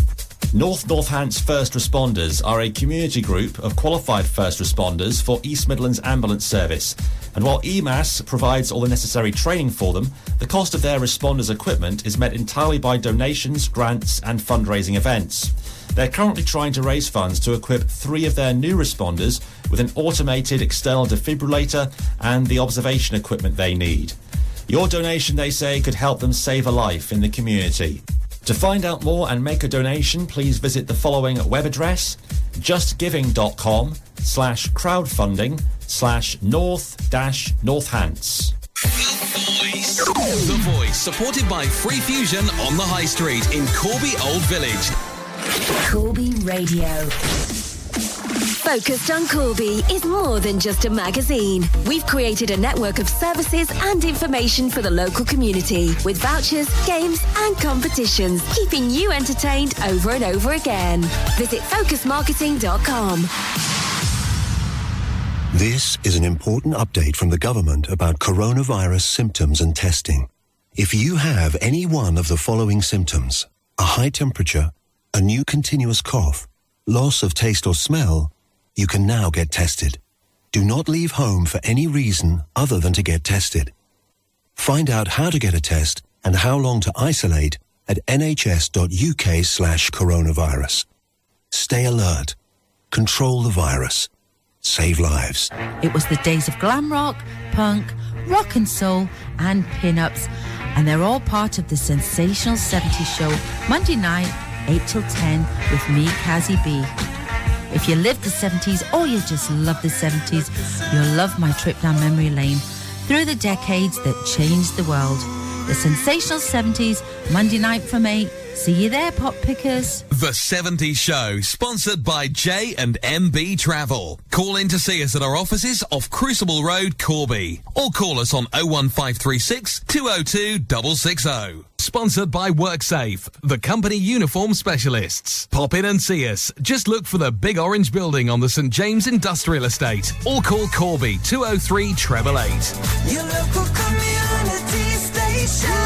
North Northants First Responders are a community group of qualified first responders for East Midlands Ambulance Service. And while EMAS provides all the necessary training for them, the cost of their responders' equipment is met entirely by donations, grants, and fundraising events. They're currently trying to raise funds to equip three of their new responders with an automated external defibrillator and the observation equipment they need. Your donation, they say, could help them save a life in the community. To find out more and make a donation, please visit the following web address justgiving.com slash crowdfunding slash north dash northants. The Voice, supported by Free Fusion on the High Street in Corby Old Village. Corby Radio. Focused on Corby is more than just a magazine. We've created a network of services and information for the local community with vouchers, games, and competitions, keeping you entertained over and over again. Visit focusmarketing.com. This is an important update from the government about coronavirus symptoms and testing. If you have any one of the following symptoms, a high temperature, a new continuous cough, loss of taste or smell, you can now get tested. Do not leave home for any reason other than to get tested. Find out how to get a test and how long to isolate at nhs.uk slash coronavirus. Stay alert. Control the virus. Save lives. It was the days of glam rock, punk, rock and soul, and pin-ups. And they're all part of the sensational 70s show, Monday night, 8 till 10, with me, Kazzy B. If you lived the 70s or you just love the 70s, you'll love my trip down memory lane through the decades that changed the world. The sensational 70s, Monday night from 8. See you there, pop pickers. The 70 Show, sponsored by J and MB Travel. Call in to see us at our offices off Crucible Road, Corby, or call us on 01536 202 660. Sponsored by WorkSafe, the company uniform specialists. Pop in and see us. Just look for the big orange building on the St James Industrial Estate, or call Corby 203 888. Your local community station,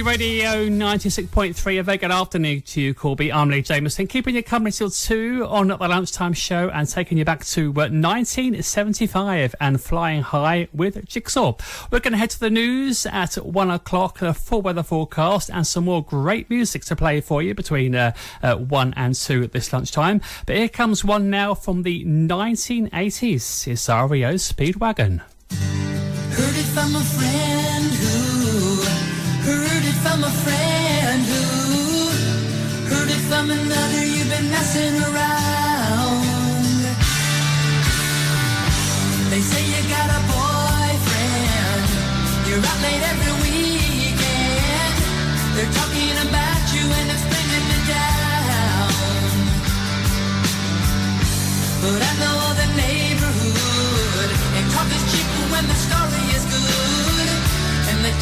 Corby Radio 96.3. A very good afternoon to you, Corby. I'm Lee Jameson, keeping you company till 2 on the lunchtime show and taking you back to uh, 1975 and flying high with Jigsaw. We're going to head to the news at 1 o'clock, a full weather forecast, and some more great music to play for you between uh, uh, 1 and 2 at this lunchtime. But here comes one now from the 1980s. It's REO Speedwagon. Heard it from a friend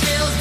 and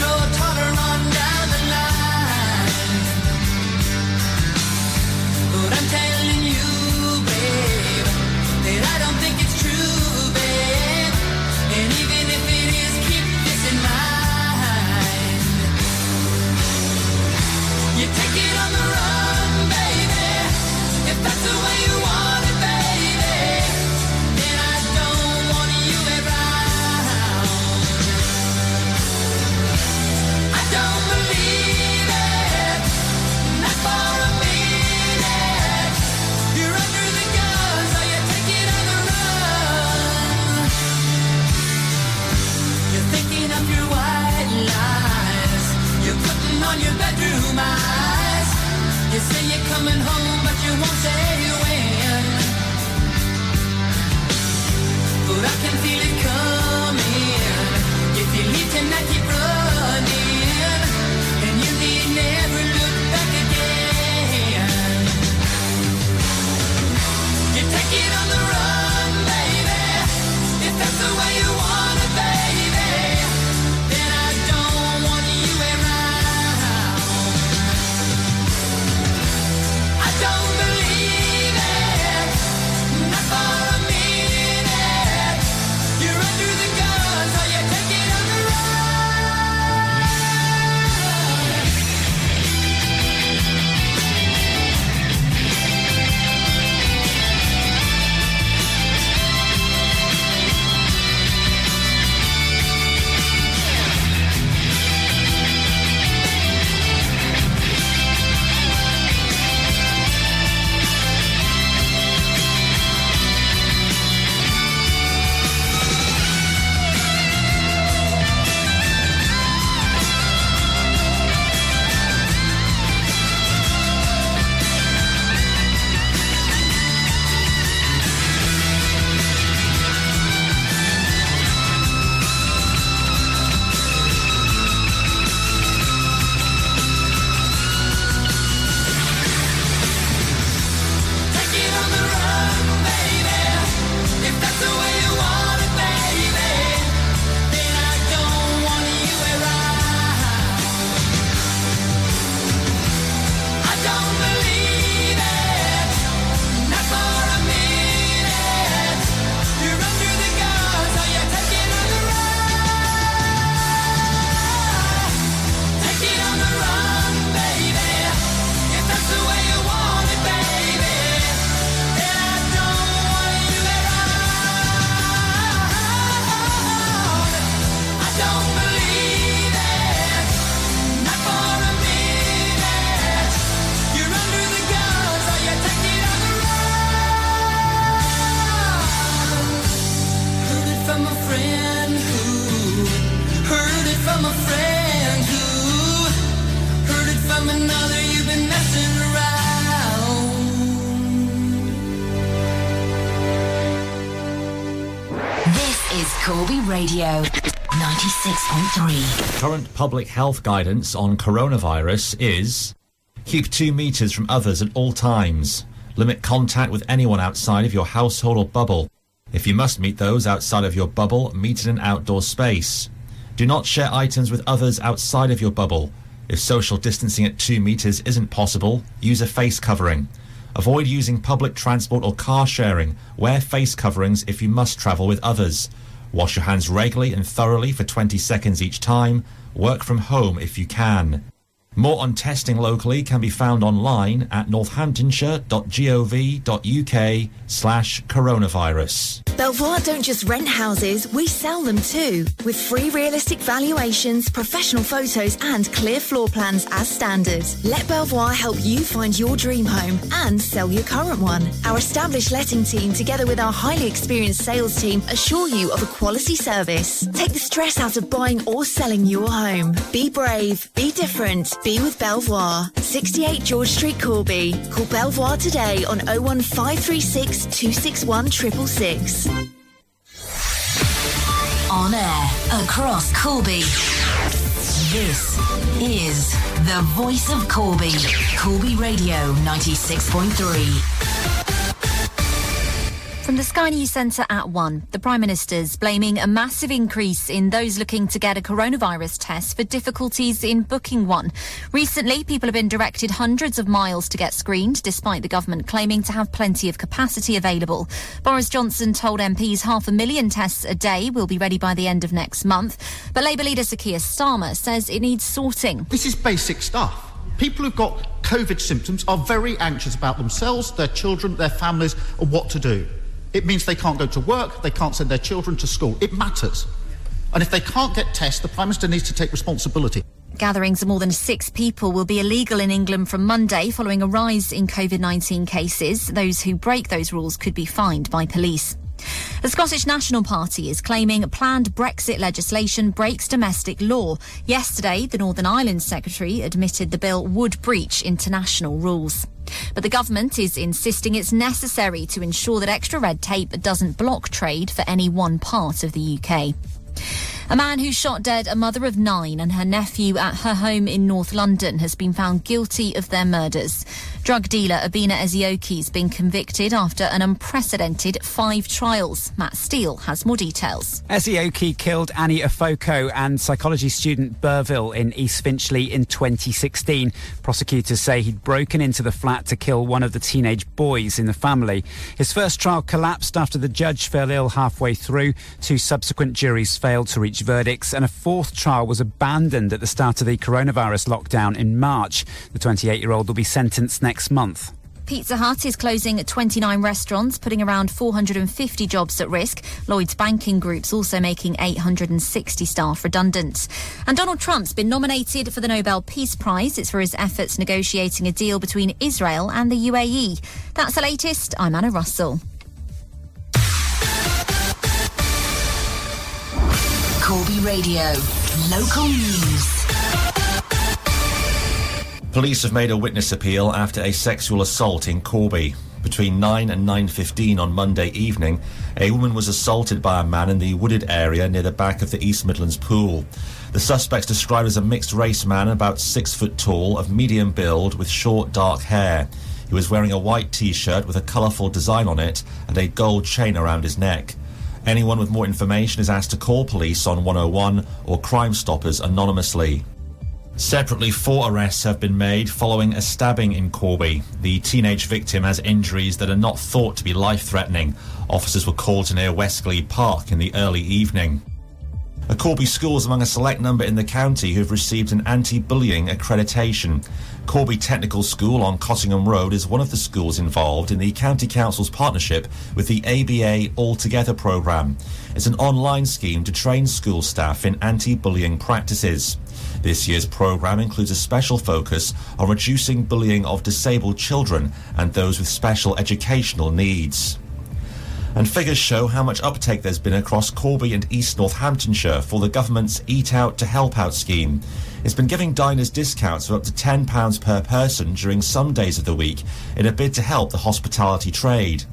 Corby Radio 96.3. Current public health guidance on coronavirus is keep two metres from others at all times. Limit contact with anyone outside of your household or bubble. If you must meet those outside of your bubble, meet in an outdoor space. Do not share items with others outside of your bubble. If social distancing at two metres isn't possible, use a face covering. Avoid using public transport or car sharing. Wear face coverings if you must travel with others. Wash your hands regularly and thoroughly for 20 seconds each time. Work from home if you can. More on testing locally can be found online at northamptonshire.gov.uk slash coronavirus. Belvoir don't just rent houses, we sell them too. With free realistic valuations, professional photos, and clear floor plans as standard. Let Belvoir help you find your dream home and sell your current one. Our established letting team, together with our highly experienced sales team, assure you of a quality service. Take the stress out of buying or selling your home. Be brave, be different, be with Belvoir. 68 George Street, Corby. Call Belvoir today on 01536 261 666. On air across Corby. This is the voice of Corby. Corby Radio 96.3. From the Sky News Centre at 1, the Prime Minister's blaming a massive increase in those looking to get a coronavirus test for difficulties in booking one. Recently, people have been directed hundreds of miles to get screened, despite the government claiming to have plenty of capacity available. Boris Johnson told MPs half a million tests a day will be ready by the end of next month. But Labour leader Sir Keir Starmer says it needs sorting. This is basic stuff. People who've got COVID symptoms are very anxious about themselves, their children, their families, and what to do. It means they can't go to work, they can't send their children to school. It matters. And if they can't get tests, the Prime Minister needs to take responsibility. Gatherings of more than six people will be illegal in England from Monday following a rise in COVID 19 cases. Those who break those rules could be fined by police. The Scottish National Party is claiming planned Brexit legislation breaks domestic law. Yesterday, the Northern Ireland Secretary admitted the bill would breach international rules. But the government is insisting it's necessary to ensure that extra red tape doesn't block trade for any one part of the UK. A man who shot dead a mother of nine and her nephew at her home in North London has been found guilty of their murders. Drug dealer Abina Ezioki has been convicted after an unprecedented five trials. Matt Steele has more details. Ezioki killed Annie Afoko and psychology student Burville in East Finchley in 2016. Prosecutors say he'd broken into the flat to kill one of the teenage boys in the family. His first trial collapsed after the judge fell ill halfway through. Two subsequent juries failed to reach verdicts, and a fourth trial was abandoned at the start of the coronavirus lockdown in March. The 28 year old will be sentenced next month. Pizza Hut is closing 29 restaurants, putting around 450 jobs at risk. Lloyd's Banking Group's also making 860 staff redundant. And Donald Trump's been nominated for the Nobel Peace Prize. It's for his efforts negotiating a deal between Israel and the UAE. That's the latest. I'm Anna Russell. Corby Radio. Local news. Police have made a witness appeal after a sexual assault in Corby. Between 9 and 9.15 on Monday evening, a woman was assaulted by a man in the wooded area near the back of the East Midlands pool. The suspect's described as a mixed-race man about six foot tall, of medium build, with short dark hair. He was wearing a white t-shirt with a colourful design on it and a gold chain around his neck. Anyone with more information is asked to call police on 101 or Crime Stoppers anonymously. Separately, four arrests have been made following a stabbing in Corby. The teenage victim has injuries that are not thought to be life threatening. Officers were called to near West Glebe Park in the early evening. A Corby school is among a select number in the county who have received an anti-bullying accreditation. Corby Technical School on Cottingham Road is one of the schools involved in the County Council's partnership with the ABA All Together programme. It's an online scheme to train school staff in anti-bullying practices. This year's programme includes a special focus on reducing bullying of disabled children and those with special educational needs. And figures show how much uptake there's been across Corby and East Northamptonshire for the government's Eat Out to Help Out scheme. It's been giving diners discounts of up to £10 per person during some days of the week in a bid to help the hospitality trade.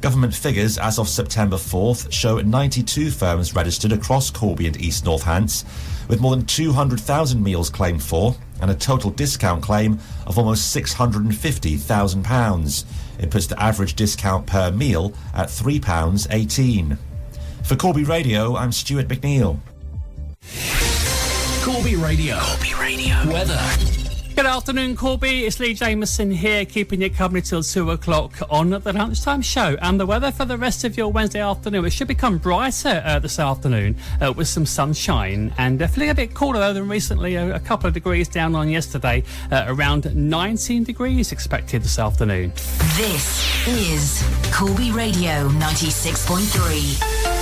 Government figures as of September 4th show 92 firms registered across Corby and East Northants, with more than 200,000 meals claimed for and a total discount claim of almost £650,000. It puts the average discount per meal at £3.18. For Corby Radio, I'm Stuart McNeil. Corby Radio. Corby Radio. Weather. Good afternoon, Corby. It's Lee Jameson here, keeping you company till two o'clock on the lunchtime show. And the weather for the rest of your Wednesday afternoon, it should become brighter uh, this afternoon uh, with some sunshine and uh, feeling a bit cooler though than recently, a, a couple of degrees down on yesterday. Uh, around 19 degrees expected this afternoon. This is Corby Radio 96.3.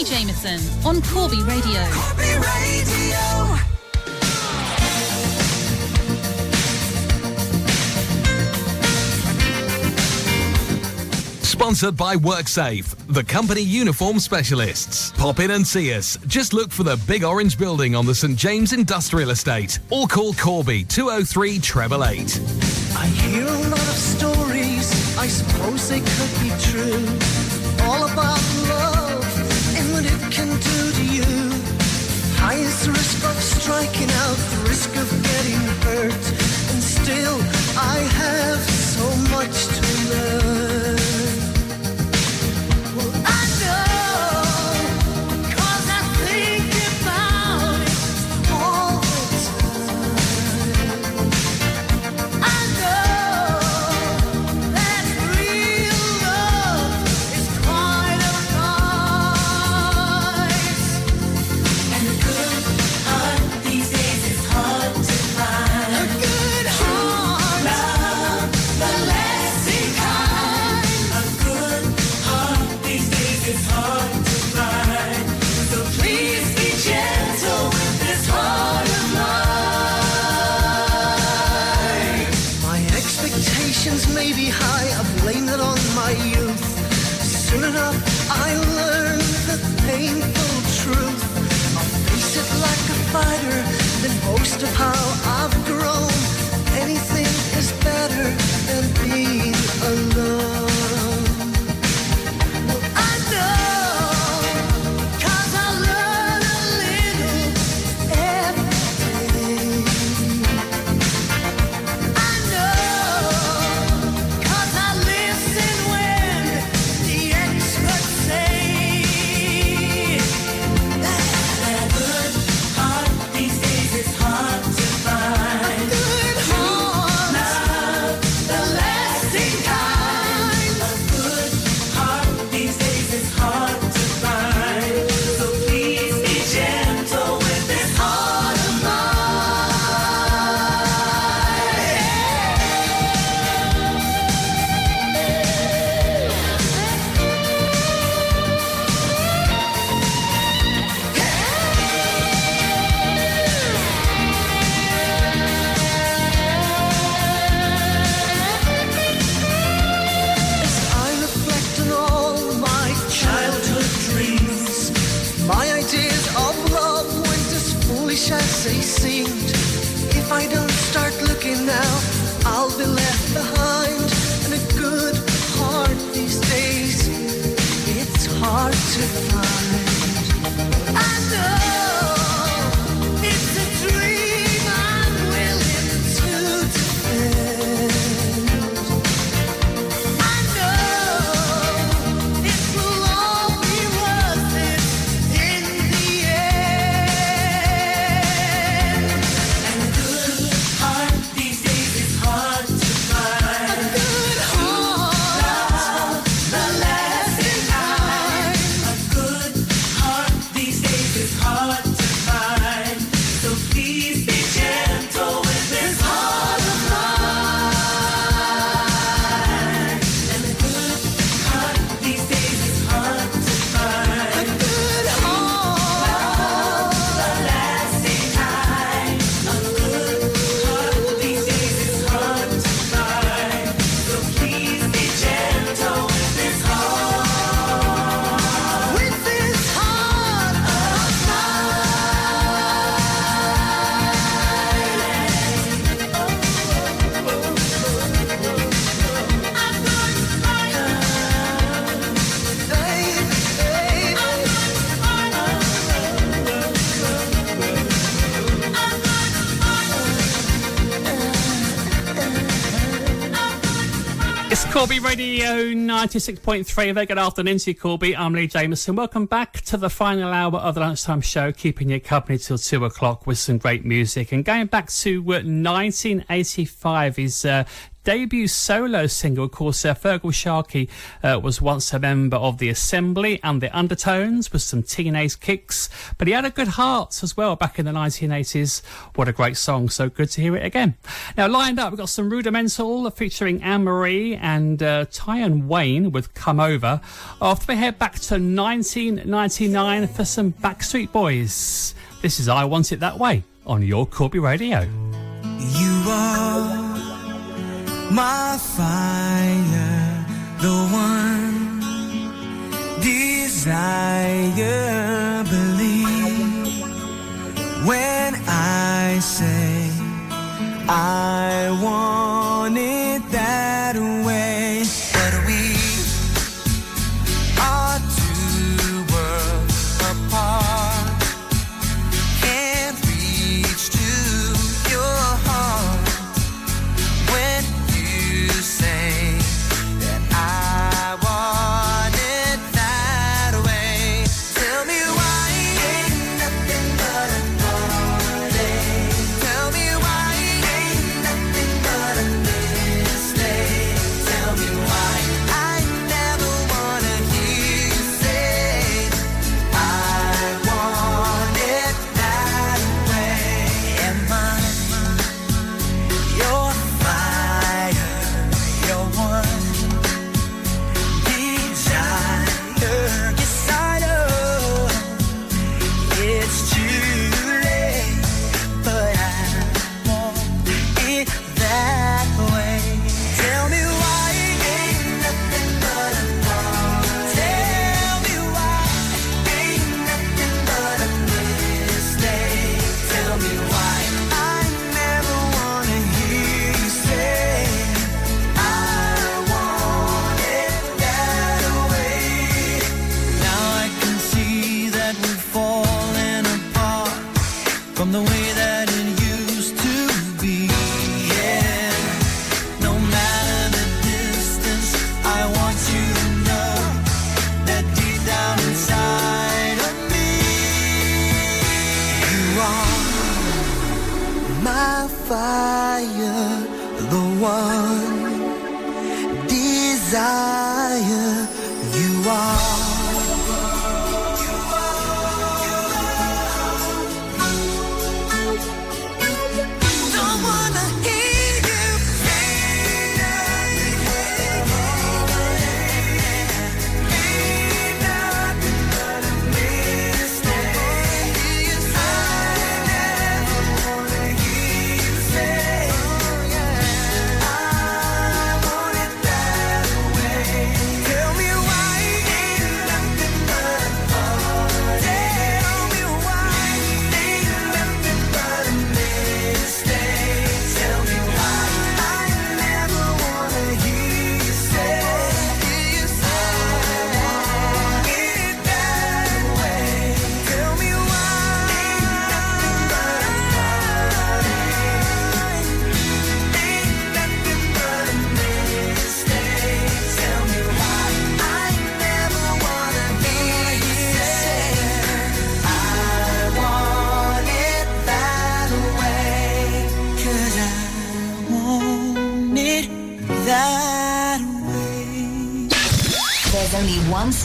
Lee Jameson on Corby Radio. Sponsored by WorkSafe, the company uniform specialists. Pop in and see us. Just look for the big orange building on the St James Industrial Estate or call Corby 203 treble eight. I hear a lot of stories, I suppose they could be true. All about love striking out, the risk of getting hurt. And still, I have so much to learn. Radio 96.3. Very good afternoon to you, Corby. I'm Lee Jameson. Welcome back to the final hour of the lunchtime show, keeping you company till two o'clock with some great music. And going back to uh, 1985 is uh, debut solo single. Of course, uh, Feargal Sharkey uh, was once a member of the Assembly and the Undertones with some teenage kicks, but he had a good heart as well back in the 1980s. What a great song. So good to hear it again. Now, lined up, we've got some Rudimental featuring Anne Marie and uh, Tion Wayne with Come Over. After we head back to 1999 for some Backstreet Boys. This is I Want It That Way on your Corby Radio. You are my fire, the one desire. Believe when I say I want it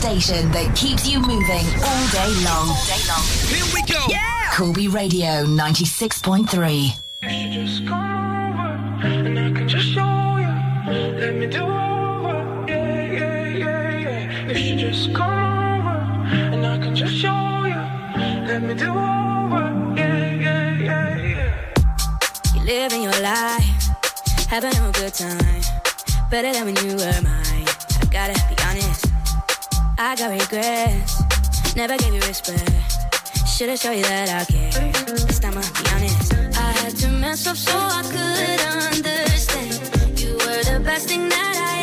station that keeps you moving all day long. All day long. Here we go. Yeah. Corby Radio 96.3. Just come over and I can just show you. Let me do over. Yeah, yeah, yeah, yeah. If you just come over and I can just show you. Let me do over. Yeah, yeah, yeah, yeah. You living your life, having a good time. Better than when you were mine. I got regrets. Never gave you respect. Should've showed you that I care. This time I'll be honest. I had to mess up so I could understand. You were the best thing that I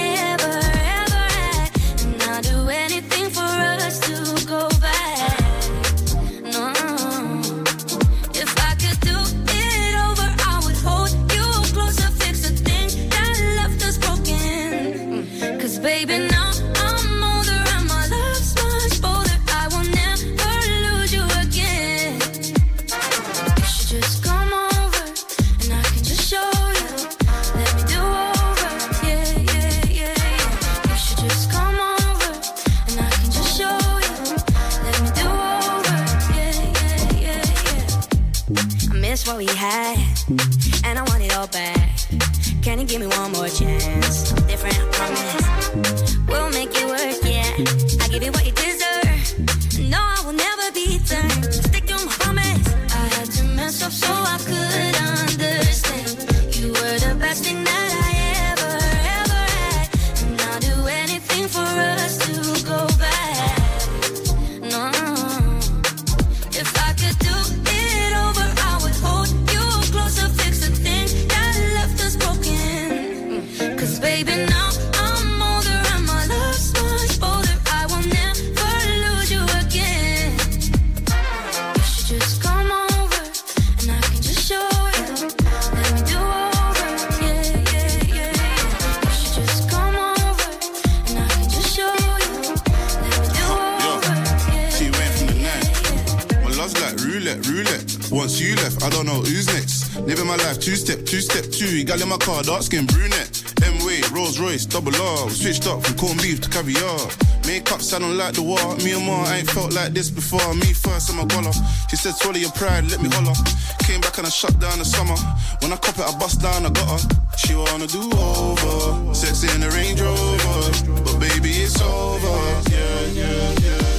Gal in my car, dark skin brunette. M way, Rolls Royce, double R. Switched up from corned beef to caviar. Makeup sounding like the war. Me and Ma ain't felt like this before. Me first, I'm a goller. She said, swallow your pride, let me holler. Came back and I shut down the summer. When I cop it, I bust down, I got her. She wanna do over. Sex in the Range Rover. But baby, it's over. Yeah, yeah, yeah.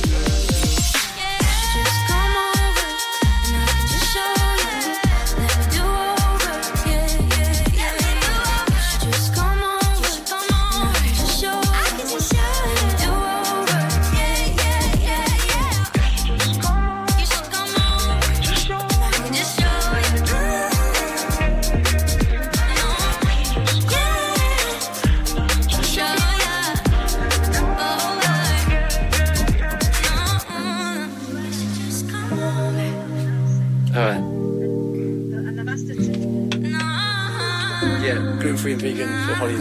For. The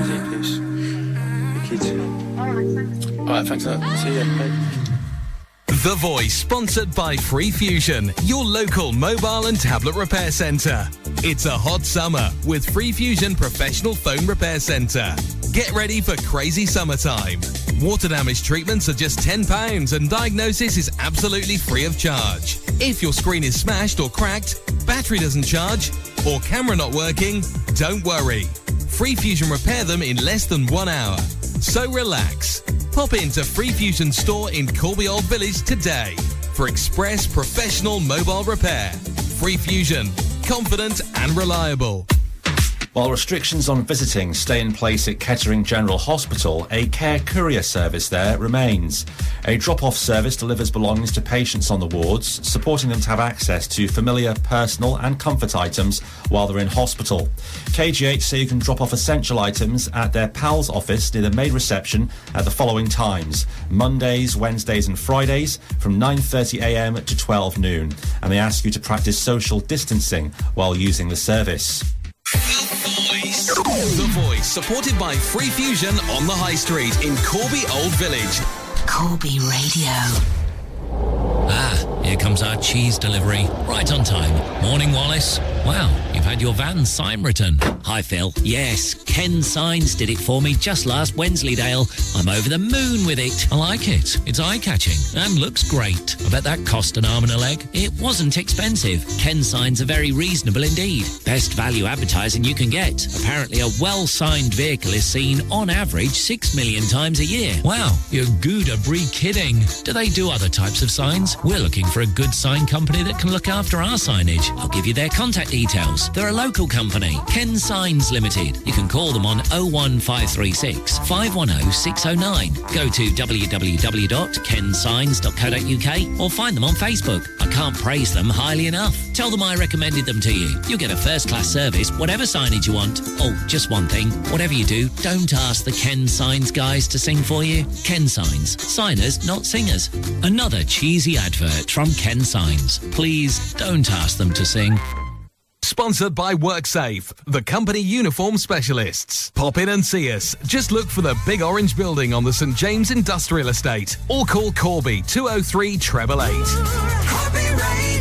kids. Alright, thanks a lot. See. Bye. The Voice, sponsored by Free Fusion, your local mobile and tablet repair centre. It's a hot summer with Free Fusion Professional Phone Repair Centre. Get ready for crazy summertime. Water damage treatments are just £10 and diagnosis is absolutely free of charge. If your screen is smashed or cracked, battery doesn't charge, or camera not working, don't worry. Free Fusion repair them in less than one hour. So relax. Pop into Free Fusion store in Corby Old Village today for express professional mobile repair. Free Fusion, confident and reliable. While restrictions on visiting stay in place at Kettering General Hospital, a care courier service there remains. A drop-off service delivers belongings to patients on the wards, supporting them to have access to familiar, personal and comfort items while they're in hospital. KGH say you can drop off essential items at their PALS office near the main reception at the following times. Mondays, Wednesdays and Fridays from 9.30am to 12 noon. And they ask you to practice social distancing while using the service. The Voice, supported by Free Fusion on the High Street in Corby Old Village. Corby Radio. Ah, here comes our cheese delivery. Right on time. Morning, Wallace. Wow, you've had your van sign written. Hi, Phil. Yes, Ken Signs did it for me just last Wensleydale. I'm over the moon with it. I like it. It's eye-catching and looks great. I bet that cost an arm and a leg. It wasn't expensive. Ken Signs are very reasonable indeed. Best value advertising you can get. Apparently, a well-signed vehicle is seen on average six million times a year. Wow, you're good a brie kidding. Do they do other types of signs? We're looking for a good sign company that can look after our signage. I'll give you their contact details. They're a local company, Ken Signs Limited. You can call them on 01536 510 609. Go to www.kensigns.co.uk or find them on Facebook. I can't praise them highly enough. Tell them I recommended them to you. You'll get a first class service, whatever signage you want. Oh, just one thing. Whatever you do, don't ask the Ken Signs guys to sing for you. Ken Signs. Signers, not singers. Another cheesy advert from Ken Signs. Please don't ask them to sing. Sponsored by WorkSafe, the company uniform specialists. Pop in and see us. Just look for the big orange building on the St. James Industrial Estate or call Corby 203 888.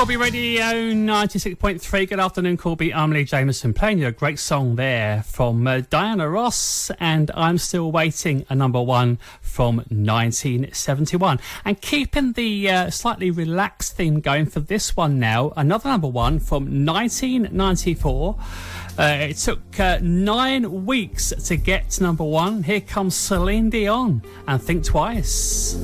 Corby Radio 96.3. Good afternoon, Corby. I'm Lee Jameson playing you a great song there from uh, Diana Ross and I'm Still Waiting, a number one from 1971. And keeping the uh, slightly relaxed theme going for this one now, another number one from 1994. Uh, it took uh, nine weeks to get to number one. Here comes Celine Dion and Think Twice.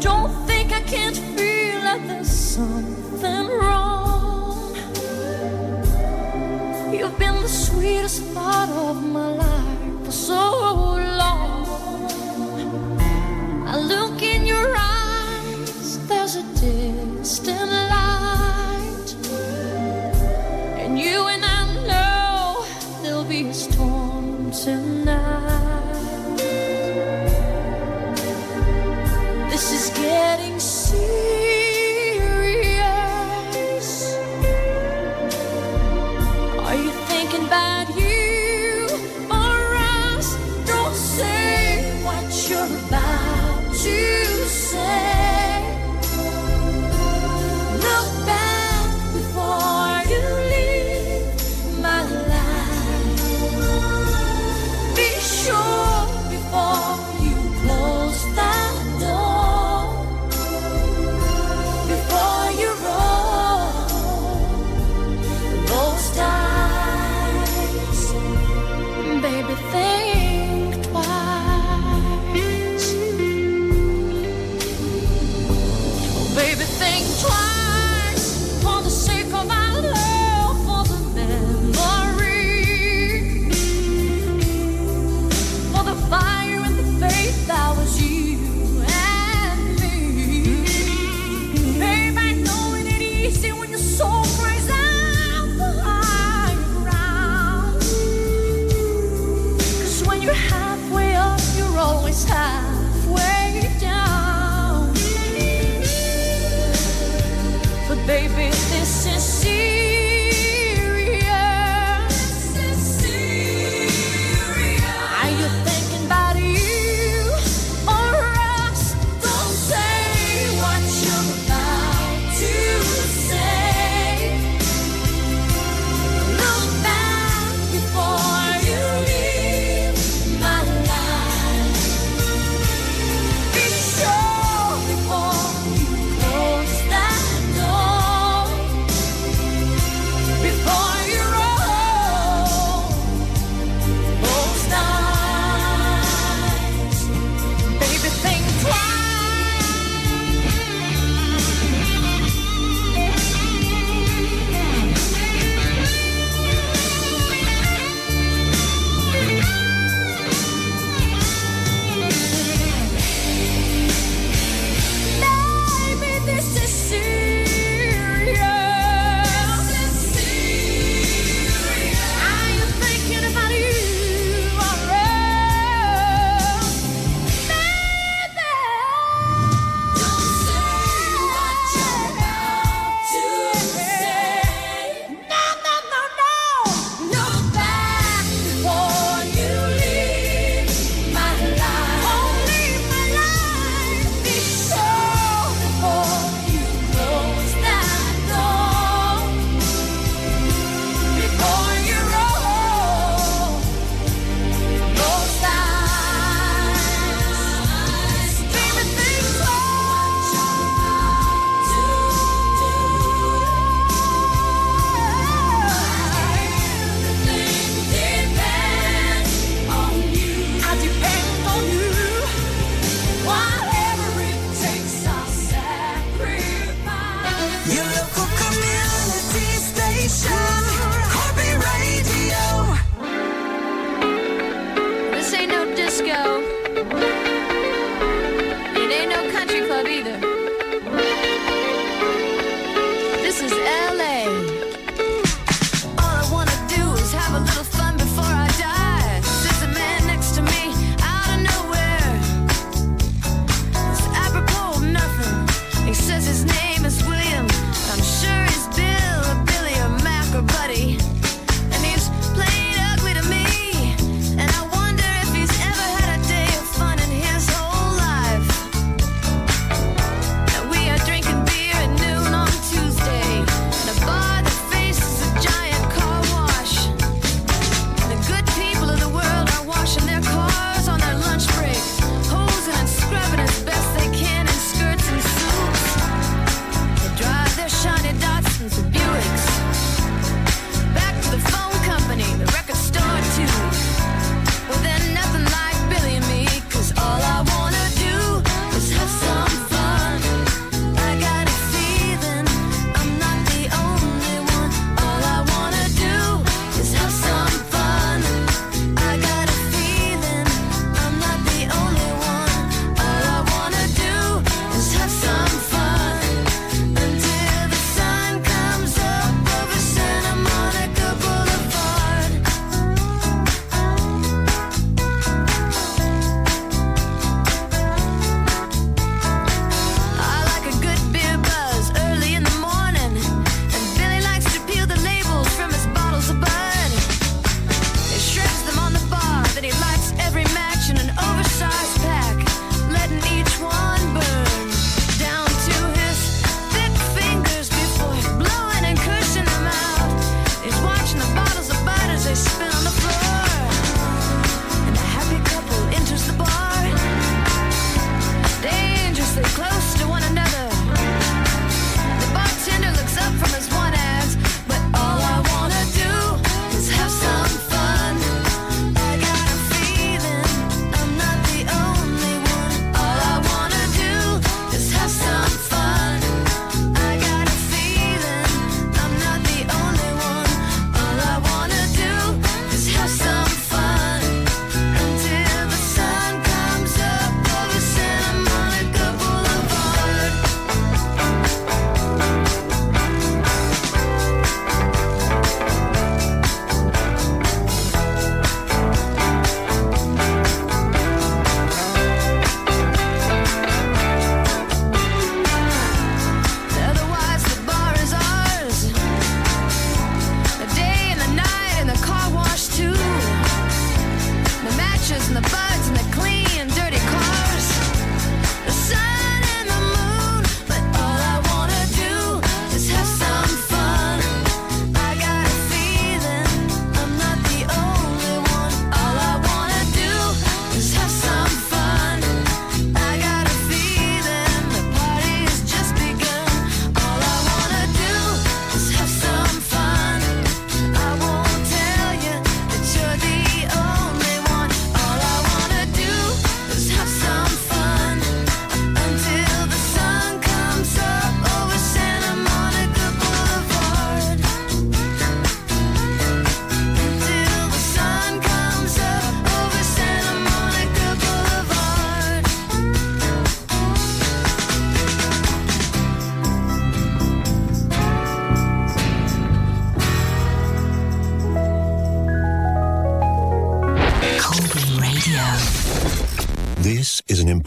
Don't think I can't feel that there's something wrong. You've been the sweetest part of my life for so long. I look in your eyes, there's a distant light. And you and I know there'll be a storm tonight.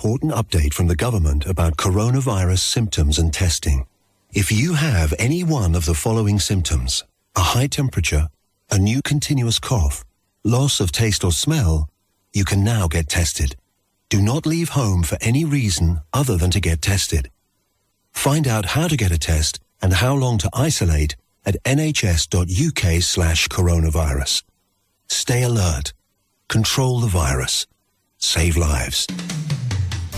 Important update from the government about coronavirus symptoms and testing. If you have any one of the following symptoms, a high temperature, a new continuous cough, loss of taste or smell, you can now get tested. Do not leave home for any reason other than to get tested. Find out how to get a test and how long to isolate at nhs.uk slash coronavirus. Stay alert. Control the virus. Save lives.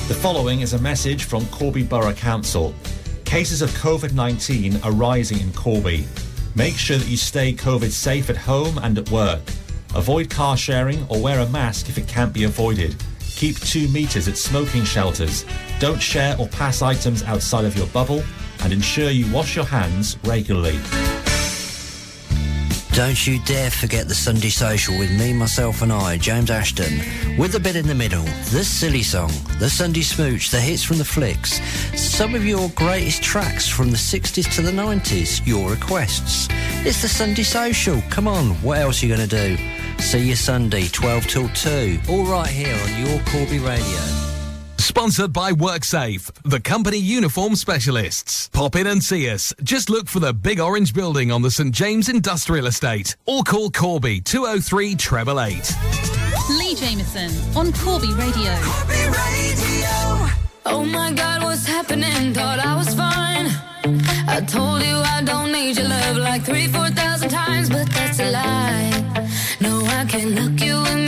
The following is a message from Corby Borough Council. Cases of COVID 19 are rising in Corby. Make sure that you stay COVID safe at home and at work. Avoid car sharing or wear a mask if it can't be avoided. Keep two metres at smoking shelters. Don't share or pass items outside of your bubble. And ensure you wash your hands regularly. Don't you dare forget the Sunday Social with me, myself, and I, James Ashton. With a bit in the middle, the silly song, the Sunday Smooch, the hits from the flicks, some of your greatest tracks from the 60s to the 90s, your requests. It's the Sunday Social. Come on, what else are you going to do? See you Sunday, 12 till 2, all right here on your Corby Radio. Sponsored by WorkSafe, the company uniform specialists. Pop in and see us. Just look for the big orange building on the St James Industrial Estate or call Corby 203 888. Lee Jameson on Corby Radio. Oh my god, what's happening? Thought I was fine. I told you I don't need your love like three, four thousand times, but that's a lie. No, I can't look you in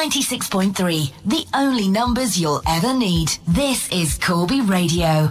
96.3, the only numbers you'll ever need. This is Corby Radio.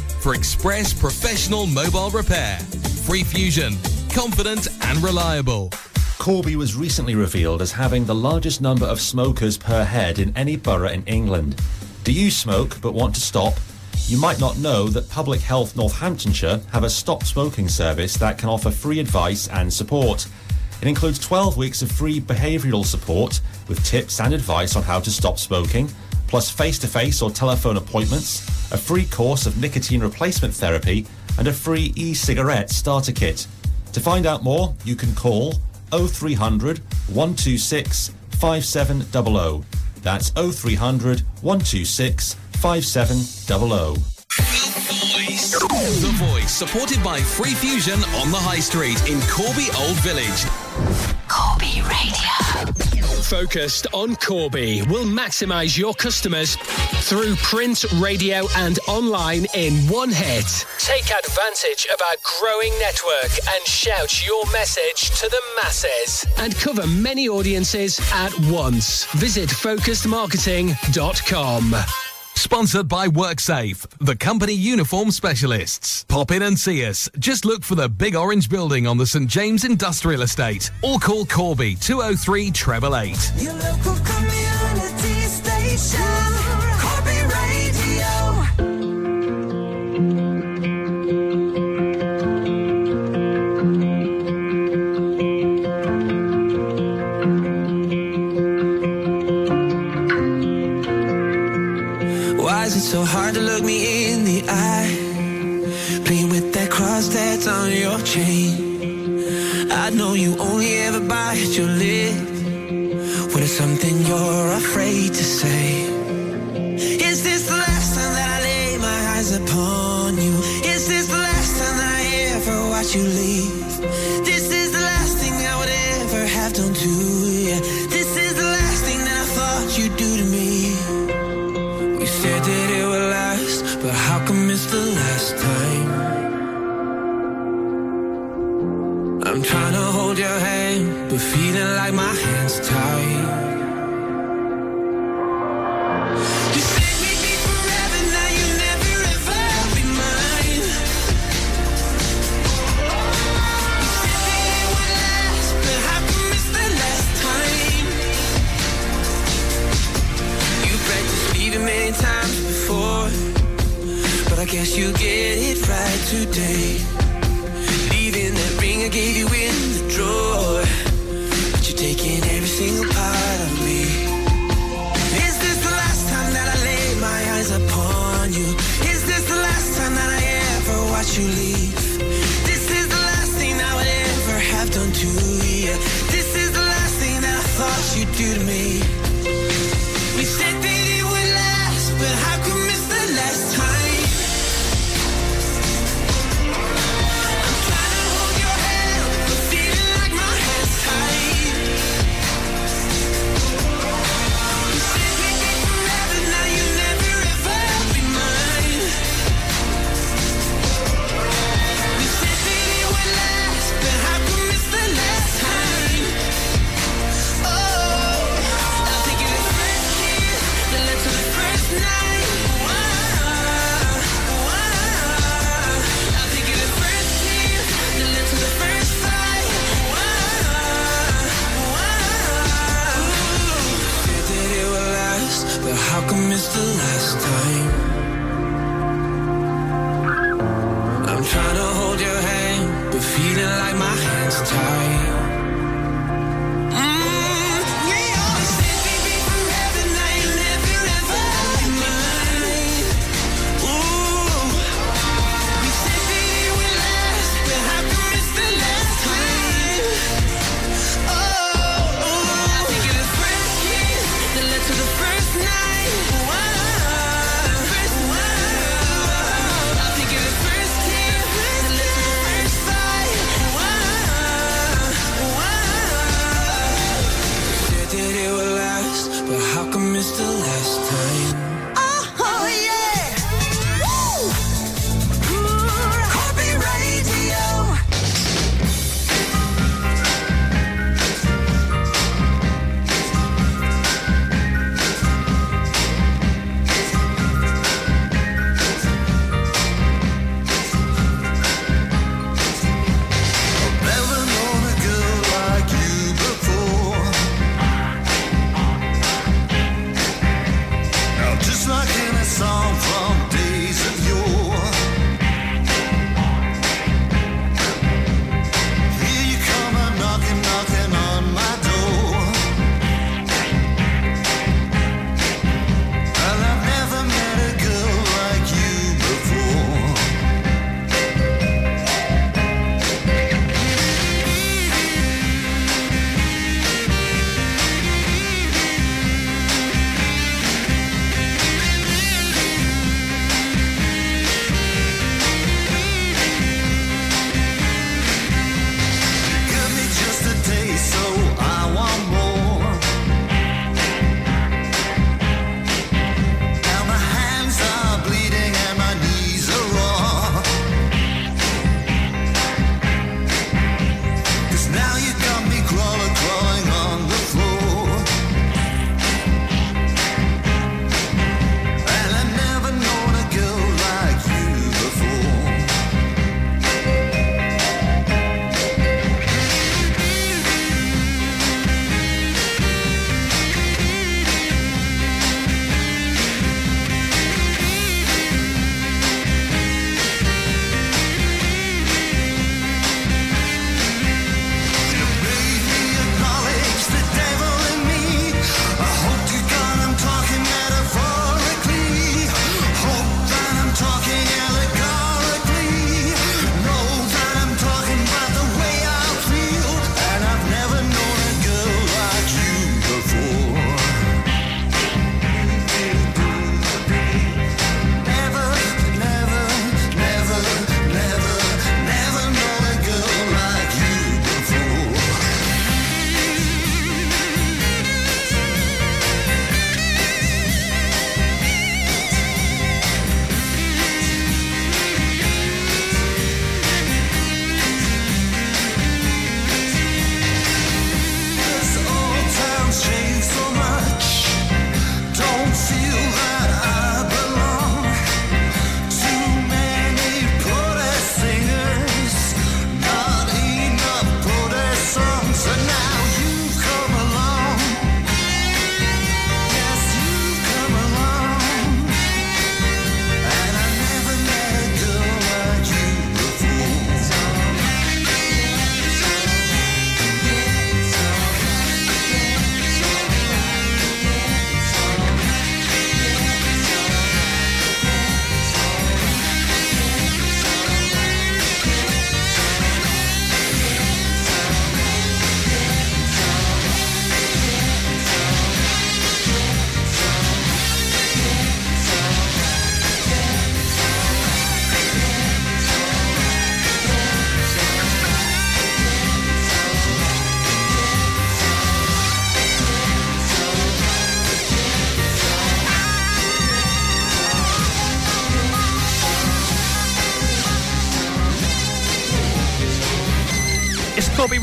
for express professional mobile repair. Free Fusion, confident and reliable. Corby was recently revealed as having the largest number of smokers per head in any borough in England. Do you smoke but want to stop? You might not know that Public Health Northamptonshire have a stop smoking service that can offer free advice and support. It includes 12 weeks of free behavioural support with tips and advice on how to stop smoking, plus face to face or telephone appointments, a free course of nicotine replacement therapy, and a free e cigarette starter kit. To find out more, you can call 0300 126 5700. That's 0300 126 5700. The Voice, supported by Free Fusion on the High Street in Corby Old Village. Corby Radio. Focused on Corby will maximize your customers through print, radio, and online in one hit. Take advantage of our growing network and shout your message to the masses and cover many audiences at once. Visit focusedmarketing.com. Sponsored by WorkSafe, the company uniform specialists. Pop in and see us. Just look for the big orange building on the St. James Industrial Estate or call Corby 203 888. So hard to look me in the eye? Playing with that cross that's on your chain. I know you only ever bite your lip it's something you're afraid to say. Is this the last time that I lay my eyes upon you? Is this the last time that I ever watch you leave?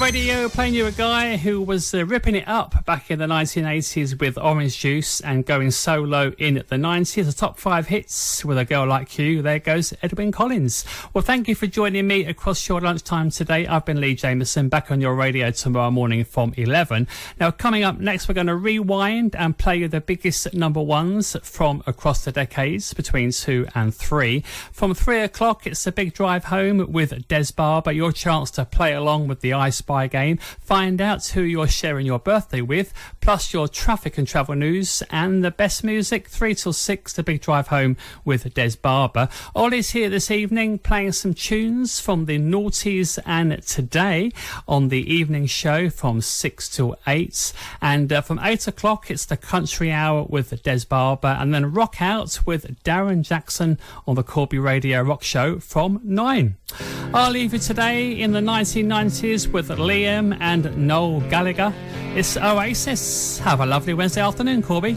Radio playing you a guy who was uh, ripping it up back in the 1980s with Orange Juice and going solo in the 90s. The top five hits with a girl like you. There goes Edwyn Collins. Well, thank you for joining me across your lunchtime today. I've been Lee Jameson back on your radio tomorrow morning from 11. Now, coming up next, we're going to rewind and play the biggest number ones from across the decades between two and three. From three o'clock, it's the big drive home with Des Barber. Your chance to play along with the I Spy game, find out who you're sharing your birthday with, plus your traffic and travel news and the best music. Three till six, the big drive home with Des Barber. Ollie's here this evening playing some tunes from the noughties and today on the evening show from six till eight. And uh, from eight o'clock, it's the country hour with Des Barber, and then rock out with Darren Jackson on the Corby Radio Rock Show from nine. I'll leave you today in the 1990s with Liam and Noel Gallagher. It's Have a lovely Wednesday afternoon, Corby.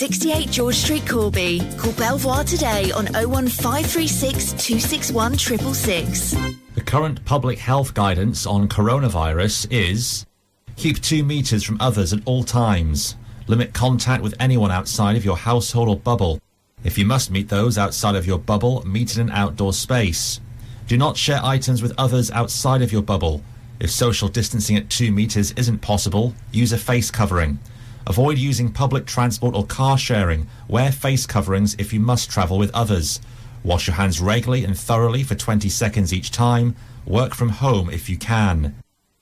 68 George Street, Corby. Call Belvoir today on 01536 261 666. The current public health guidance on coronavirus is keep two metres from others at all times. Limit contact with anyone outside of your household or bubble. If you must meet those outside of your bubble, meet in an outdoor space. Do not share items with others outside of your bubble. If social distancing at two metres isn't possible, use a face covering. Avoid using public transport or car sharing. Wear face coverings if you must travel with others. Wash your hands regularly and thoroughly for 20 seconds each time. Work from home if you can.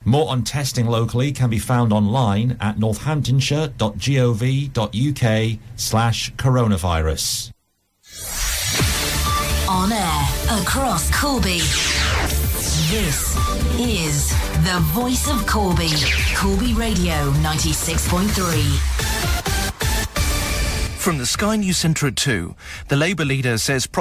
More on testing locally can be found online at northamptonshire.gov.uk slash coronavirus. On air across Corby. This is the voice of Corby. Corby Radio 96.3. From the Sky News Centre at 2, the Labour leader says problems